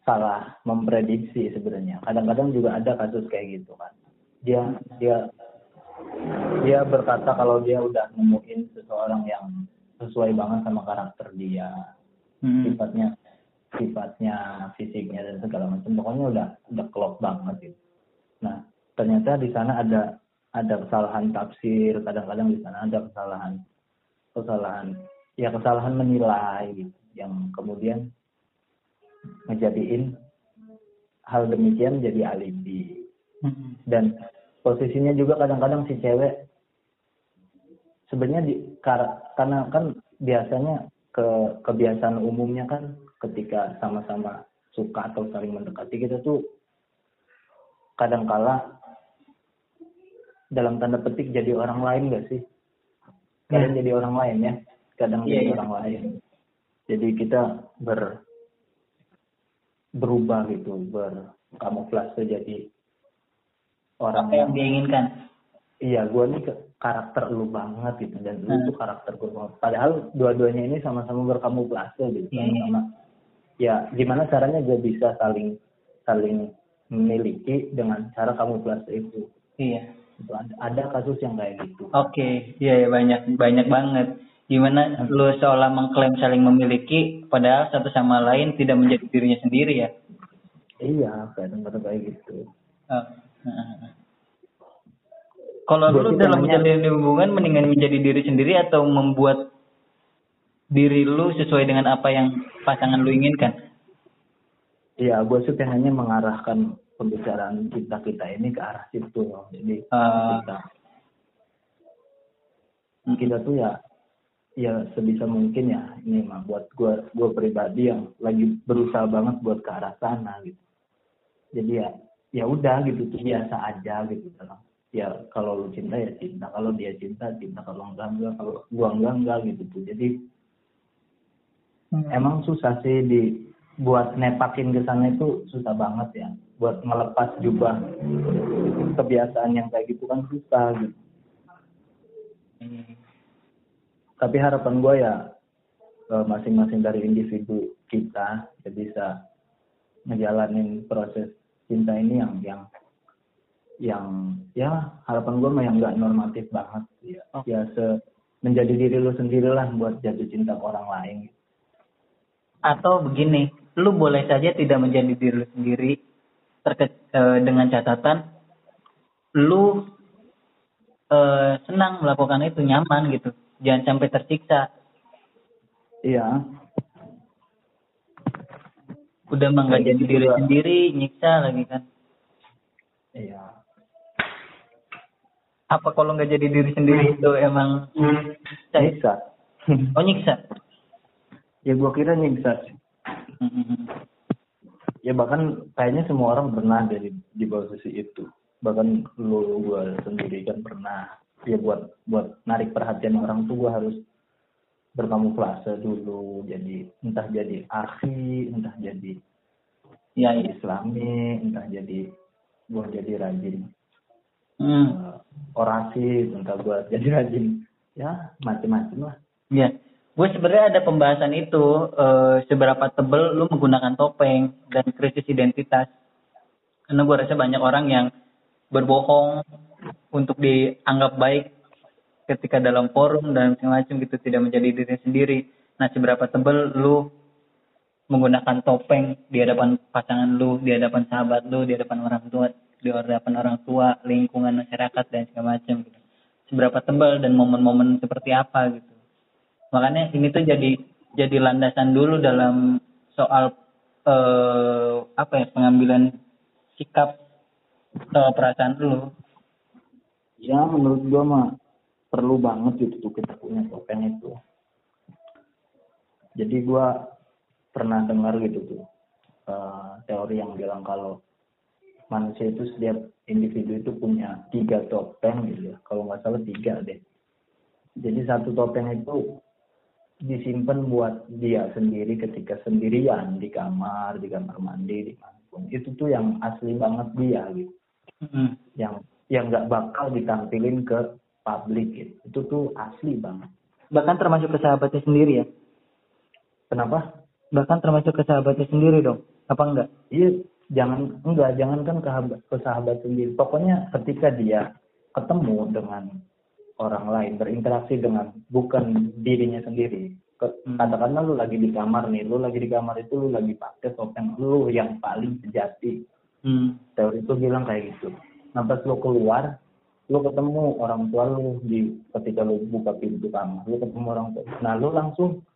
salah memprediksi sebenarnya. Kadang-kadang juga ada kasus kayak gitu kan. Dia dia dia berkata kalau dia udah nemuin seseorang yang sesuai banget sama karakter dia, Mm. sifatnya sifatnya fisiknya dan segala macam pokoknya udah udah klop banget gitu. Nah ternyata di sana ada ada kesalahan tafsir kadang-kadang di sana ada kesalahan kesalahan ya kesalahan menilai gitu yang kemudian ngejadiin hal demikian jadi alibi Mm-mm. dan posisinya juga kadang-kadang si cewek sebenarnya di kar- karena kan biasanya ke kebiasaan umumnya kan ketika sama-sama suka atau saling mendekati kita tuh kadangkala dalam tanda petik jadi orang lain gak sih? Kadang jadi orang lain ya? Kadang Iya, jadi iya. orang lain. Jadi kita ber berubah gitu ber kamuflase jadi orang apa yang diinginkan iya gue nih ke- karakter lu banget gitu dan lu Hmm. tuh karakter gue banget padahal dua-duanya ini sama-sama berkamuflase gitu Iya, iya. sama-sama ya gimana caranya gue bisa saling saling memiliki dengan cara kamuflase itu iya Gitu. ada, ada kasus yang kayak gitu Oke, iya ya, banyak banyak banget. Gimana lu seolah mengklaim saling memiliki, padahal satu sama lain tidak menjadi dirinya sendiri ya? iya kadang-kadang kayak gitu Oh, heeh. [LAUGHS] Kalau lu dalam menjalin hubungan mendingan menjadi diri sendiri atau membuat diri lu sesuai dengan apa yang pasangan lu inginkan? Iya, gue sih pengennya mengarahkan pembicaraan kita kita ini ke arah situ loh. Jadi Ah. kita kita tuh ya ya sebisa mungkin ya ini mah buat gue gue pribadi yang lagi berusaha banget buat ke arah sana gitu. Jadi ya ya udah gitu tuh biasa aja gitu dalam. Ya kalau lu cinta ya cinta. Kalau dia cinta cinta. Kalau enggak enggak. Kalau gua enggak enggak gitu tuh. Jadi emang susah sih di buat nepakin ke sana itu susah banget ya. Buat melepas jubah kebiasaan yang kayak gitu kan susah gitu. Hmm. tapi harapan gue ya eh, masing-masing dari individu kita ya bisa ngejalanin proses cinta ini yang yang yang ya harapan gue mah yang nggak normatif banget ya Oh. ya se menjadi diri lu sendirilah buat jatuh cinta ke orang lain Atau begini, lu boleh saja tidak menjadi diri lu sendiri terke- eh, dengan catatan lu eh, senang melakukan itu nyaman gitu. Jangan sampai tersiksa. iya Udah nggak Kayak jadi diri juga. sendiri, nyiksa lagi kan. iya Apa kalau nggak jadi diri sendiri itu emang nyiksa? ya? nyiksa [LAUGHS] Oh nyiksa. ya gua kira nyiksa sih Hmm. ya bahkan kayaknya semua orang pernah dari di posisi itu bahkan lu gua sendiri kan pernah ya buat buat narik perhatian orang tuh gua harus berkamuflase dulu jadi entah jadi akhi entah jadi Iya, iya. islami entah jadi gua jadi rajin Hmm. eh, orasi entah gua [LAUGHS] jadi rajin ya macem-macem lah Ya, gue sebenarnya ada pembahasan itu eh, seberapa tebel lu menggunakan topeng dan krisis identitas. Karena gue rasa banyak orang yang berbohong untuk dianggap baik ketika dalam forum dan segala macam gitu tidak menjadi diri sendiri. Nah, seberapa tebel lu menggunakan topeng di hadapan pasangan lu, di hadapan sahabat lu, di hadapan orang tua, di hadapan orang tua, lingkungan masyarakat dan segala macam gitu. Seberapa tebal dan momen-momen seperti apa gitu makanya ini tuh jadi jadi landasan dulu dalam soal eh, apa ya pengambilan sikap atau perasaan lu ya menurut gua mah perlu banget gitu tuh kita punya topeng itu. Jadi gua pernah dengar gitu tuh eh, teori yang bilang kalau manusia itu setiap individu itu punya tiga topeng gitu ya. Kalau nggak salah tiga deh. Jadi satu topeng itu disimpan buat dia sendiri ketika sendirian di kamar di kamar mandi di mana pun. Itu tuh yang asli banget dia gitu. Hmm. yang yang nggak bakal ditampilin ke publik gitu. Itu tuh asli banget. bahkan termasuk ke sahabatnya sendiri ya Kenapa? bahkan termasuk ke sahabatnya sendiri dong apa enggak Iya, jangan enggak jangan kan ke, sahabat- ke sahabat sendiri. Pokoknya ketika dia ketemu dengan orang lain, berinteraksi dengan bukan dirinya sendiri. Hmm. Katakanlah lu lagi di kamar nih, lu lagi di kamar itu lu lagi pakai topeng lu yang paling sejati. hmm. teori itu bilang kayak gitu. Nah pas lu keluar, lu ketemu orang tua lu di ketika lu buka pintu kamar, lu ketemu orang tua. Nah lu langsung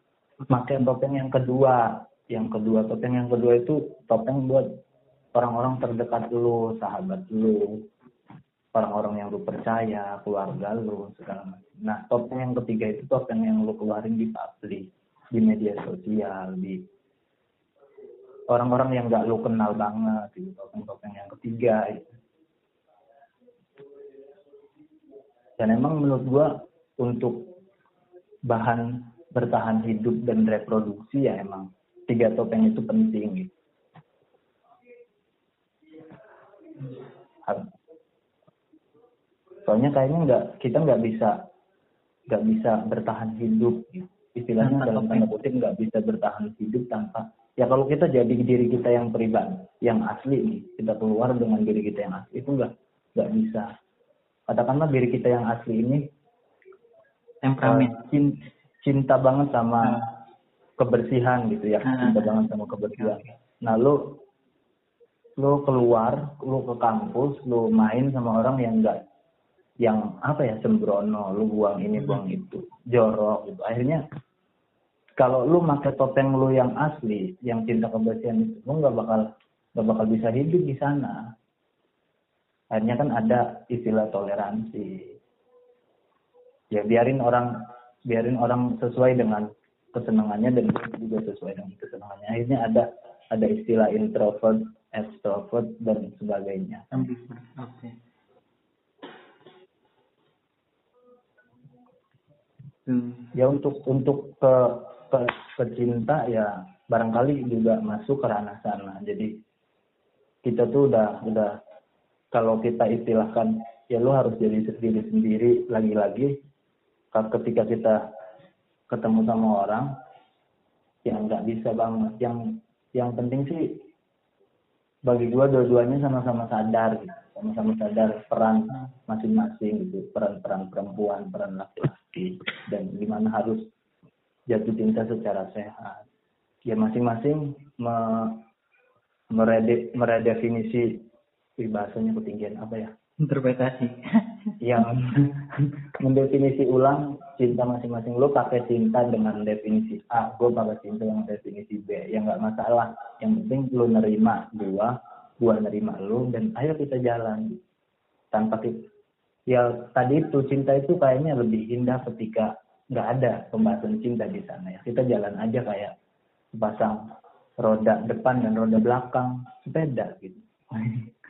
pakai topeng yang kedua. Yang kedua topeng yang kedua itu topeng buat orang-orang terdekat lu, sahabat lu, orang-orang yang lu percaya, keluarga lu, segala macam. Nah topeng yang ketiga itu topeng yang lu keluarin di publik, di media sosial, di orang-orang yang nggak lu kenal banget gitu topeng-topeng yang ketiga gitu. Dan emang menurut gua untuk bahan bertahan hidup dan reproduksi ya emang tiga topeng itu penting gitu. Soalnya kayaknya nggak kita nggak bisa nggak bisa bertahan hidup gitu. istilahnya Tanpa dalam tanda kutip nggak bisa bertahan hidup tanpa ya kalau kita jadi diri kita yang pribadi yang asli nih kita keluar dengan diri kita yang asli itu nggak nggak bisa katakanlah diri kita yang asli ini temperamen. cin- cinta banget sama kebersihan gitu ya. Ah. cinta banget sama kebersihan. Nah lu lu keluar lu ke kampus lu main sama orang yang enggak yang apa ya sembrono lu buang ini buang itu jorok gitu. Akhirnya kalau lu pakai topeng lu yang asli yang cinta kebersihan itu lu nggak bakal nggak bakal bisa hidup di sana akhirnya kan ada istilah toleransi. Ya biarin orang biarin orang sesuai dengan kesenangannya dan juga sesuai dengan kesenangannya. Akhirnya ada ada istilah introvert extrovert dan sebagainya. Oke. Hmm. ya untuk untuk ke ke ke cinta ya barangkali juga masuk ke ranah sana. Jadi kita tuh udah udah kalau kita istilahkan ya lu harus jadi diri sendiri lagi-lagi. Ka- ketika kita ketemu sama orang yang nggak bisa banget. Yang yang penting sih bagi gua dua-duanya sama-sama sadar gitu. Sama-sama sadar peran masing-masing gitu. Peran-peran perempuan peran laki-laki dan gimana harus jatuh cinta secara sehat. Ya masing-masing me, merede, meredefinisi Wih, bahasanya ketinggian apa ya? Interpretasi. [LAUGHS] Yang mendefinisi ulang cinta masing-masing. Lo pakai cinta dengan definisi A gue pakai cinta dengan definisi B. Ya nggak masalah. Yang penting lo nerima gua gua nerima lo dan ayo kita jalan. Tanpa kita ya tadi itu cinta itu kayaknya lebih indah ketika nggak ada pembahasan cinta di sana ya. Kita jalan aja kayak pasang roda depan dan roda belakang. Sepeda gitu [LAUGHS]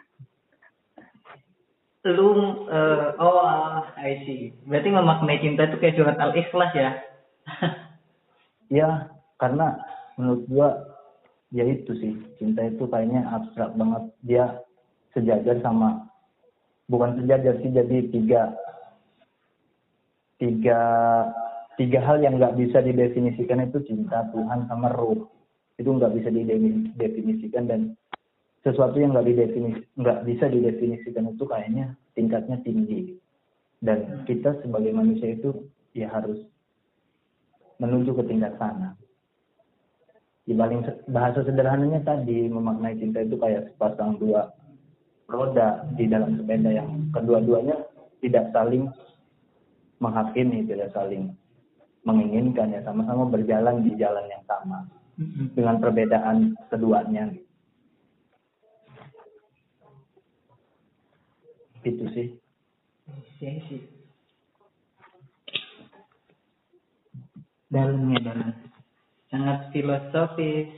lu eh, oh I see. Berarti memaknai cinta itu kayak surat al ikhlas ya? [LAUGHS] Ya karena menurut gua ya itu sih. Cinta itu kayaknya abstrak banget. Dia sejajar sama bukan sejajar sih jadi tiga tiga tiga hal yang nggak bisa didefinisikan itu cinta Tuhan sama ruh. Itu nggak bisa didefinisikan dan sesuatu yang nggak didefinis nggak bisa didefinisikan itu kayaknya tingkatnya tinggi. Dan kita sebagai manusia itu ya harus menuju ke tingkat sana. Di paling bahasa sederhananya tadi memaknai cinta itu kayak sepasang dua roda di dalam sepeda yang kedua-duanya tidak saling menghakimi tidak saling menginginkan ya sama-sama berjalan di jalan yang sama. Dengan perbedaan keduanya itu sih sih. Dalamnya dalam. Sangat filosofis.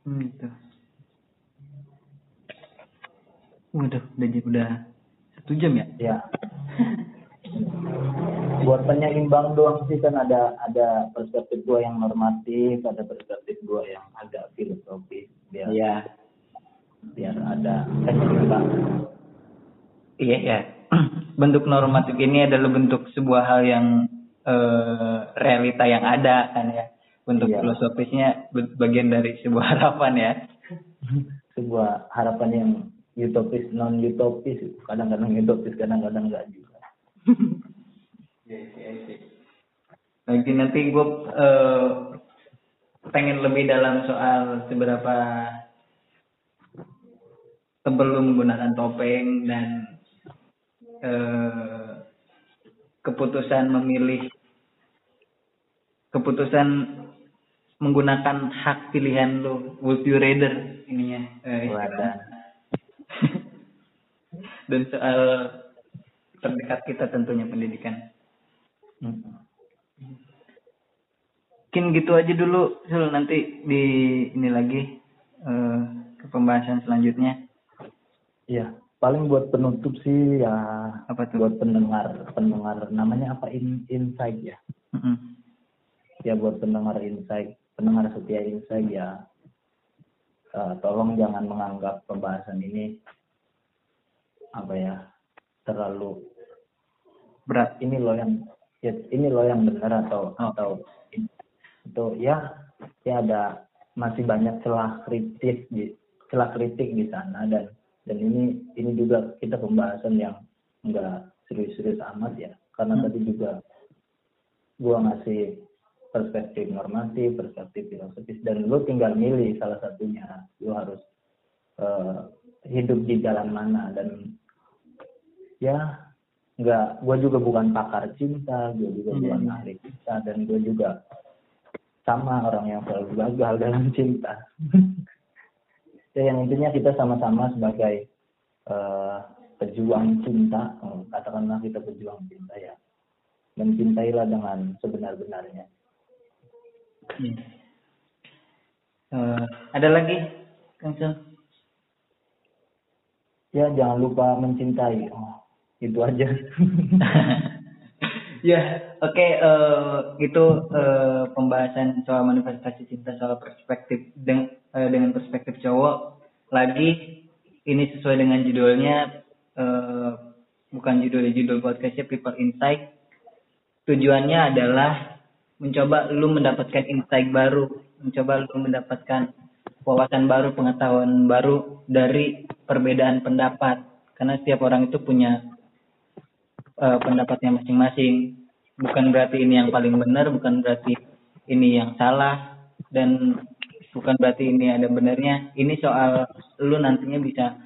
Hmm, itu. Waduh, udah udah satu jam ya? ya buat penyeimbang doang sih kan ada ada perspektif gua yang normatif ada perspektif gua yang agak filosofis biar Iya. Biar ada penyeimbang Iya ya. [CLEARS THROAT] Bentuk normatif ini adalah bentuk sebuah hal yang eh, realita yang ada kan ya. Bentuk Iya. filosofisnya bagian dari sebuah [LAUGHS] harapan ya. sebuah harapan yang utopis non utopis kadang-kadang utopis kadang-kadang enggak juga Nanti nanti gue eh, pengen lebih dalam soal seberapa tebel lu menggunakan topeng dan eh, keputusan memilih keputusan menggunakan hak pilihan lu would you rather ininya eh, [LAUGHS] dan soal terdekat kita tentunya pendidikan. Mungkin gitu aja dulu Sul. Nanti di ini lagi eh, ke pembahasan selanjutnya Iya, paling buat penutup sih ya apa tuh? buat pendengar pendengar namanya apa? In, insight ya. Mm-mm. ya buat pendengar insight pendengar setia insight ya. Eh, tolong jangan menganggap pembahasan ini apa ya terlalu berat. Ini loh yang ya, ini loh yang benar atau Oh. atau itu ya ya ada masih banyak celah kritis di celah kritik di sana dan dan ini ini juga kita pembahasan yang enggak serius-serius amat ya karena Hmm. tadi juga gua ngasih perspektif normatif perspektif filosofis dan lu tinggal milih salah satunya lu harus eh, hidup di jalan mana dan ya nggak gue juga bukan pakar cinta gue juga Hmm. bukan ahli cinta dan gue juga sama orang yang selalu gagal [LAUGHS] dalam cinta ya yang intinya kita sama-sama sebagai eh, pejuang cinta oh, katakanlah kita pejuang cinta ya. Mencintailah dengan sebenar-benarnya. Iya. Eh, ada lagi Kang ya jangan lupa mencintai. Oh, itu aja. [LAUGHS] Ya oke eh, itu eh, pembahasan soal manifestasi cinta soal perspektif deng- eh, dengan perspektif cowok. Lagi ini sesuai dengan judulnya eh, bukan judul judul podcastnya People Insight. Tujuannya adalah mencoba lu mendapatkan insight baru mencoba lu mendapatkan wawasan baru pengetahuan baru dari perbedaan pendapat. Karena setiap orang itu punya eh, pendapatnya masing-masing. Bukan berarti ini yang paling benar, bukan berarti ini yang salah, dan bukan berarti ini ada benernya. Ini soal lu nantinya bisa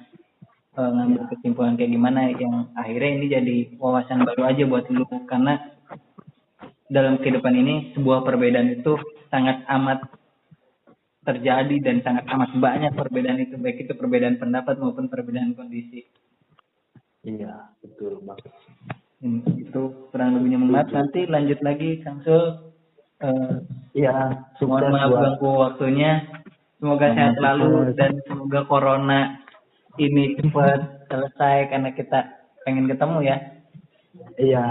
eh, ngambil kesimpulan kayak gimana yang akhirnya ini jadi wawasan baru aja buat lu. Karena dalam kehidupan ini sebuah perbedaan itu sangat amat terjadi dan sangat amat banyak perbedaan itu. Baik itu perbedaan pendapat maupun perbedaan kondisi. iya betul banget Hmm, itu kurang lebihnya maaf. Nanti lanjut lagi Kang Sul Eh, iya mohon maaf ganggu waktunya. Semoga sehat selalu dan semoga corona ini cepat selesai karena kita pengen ketemu ya. Iya,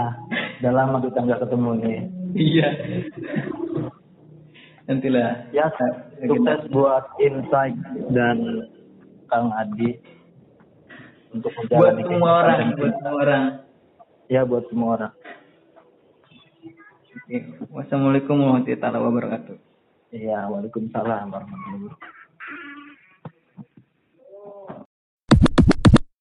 udah lama kita nggak ketemu nih. iya. Nantilah. Ya, kita sukses buat Insight dan Kang Adi untuk buat semua orang buat semua orang. Ya, buat semua orang. Wassalamualaikum warahmatullahi wabarakatuh. Iya, waalaikumsalam warahmatullahi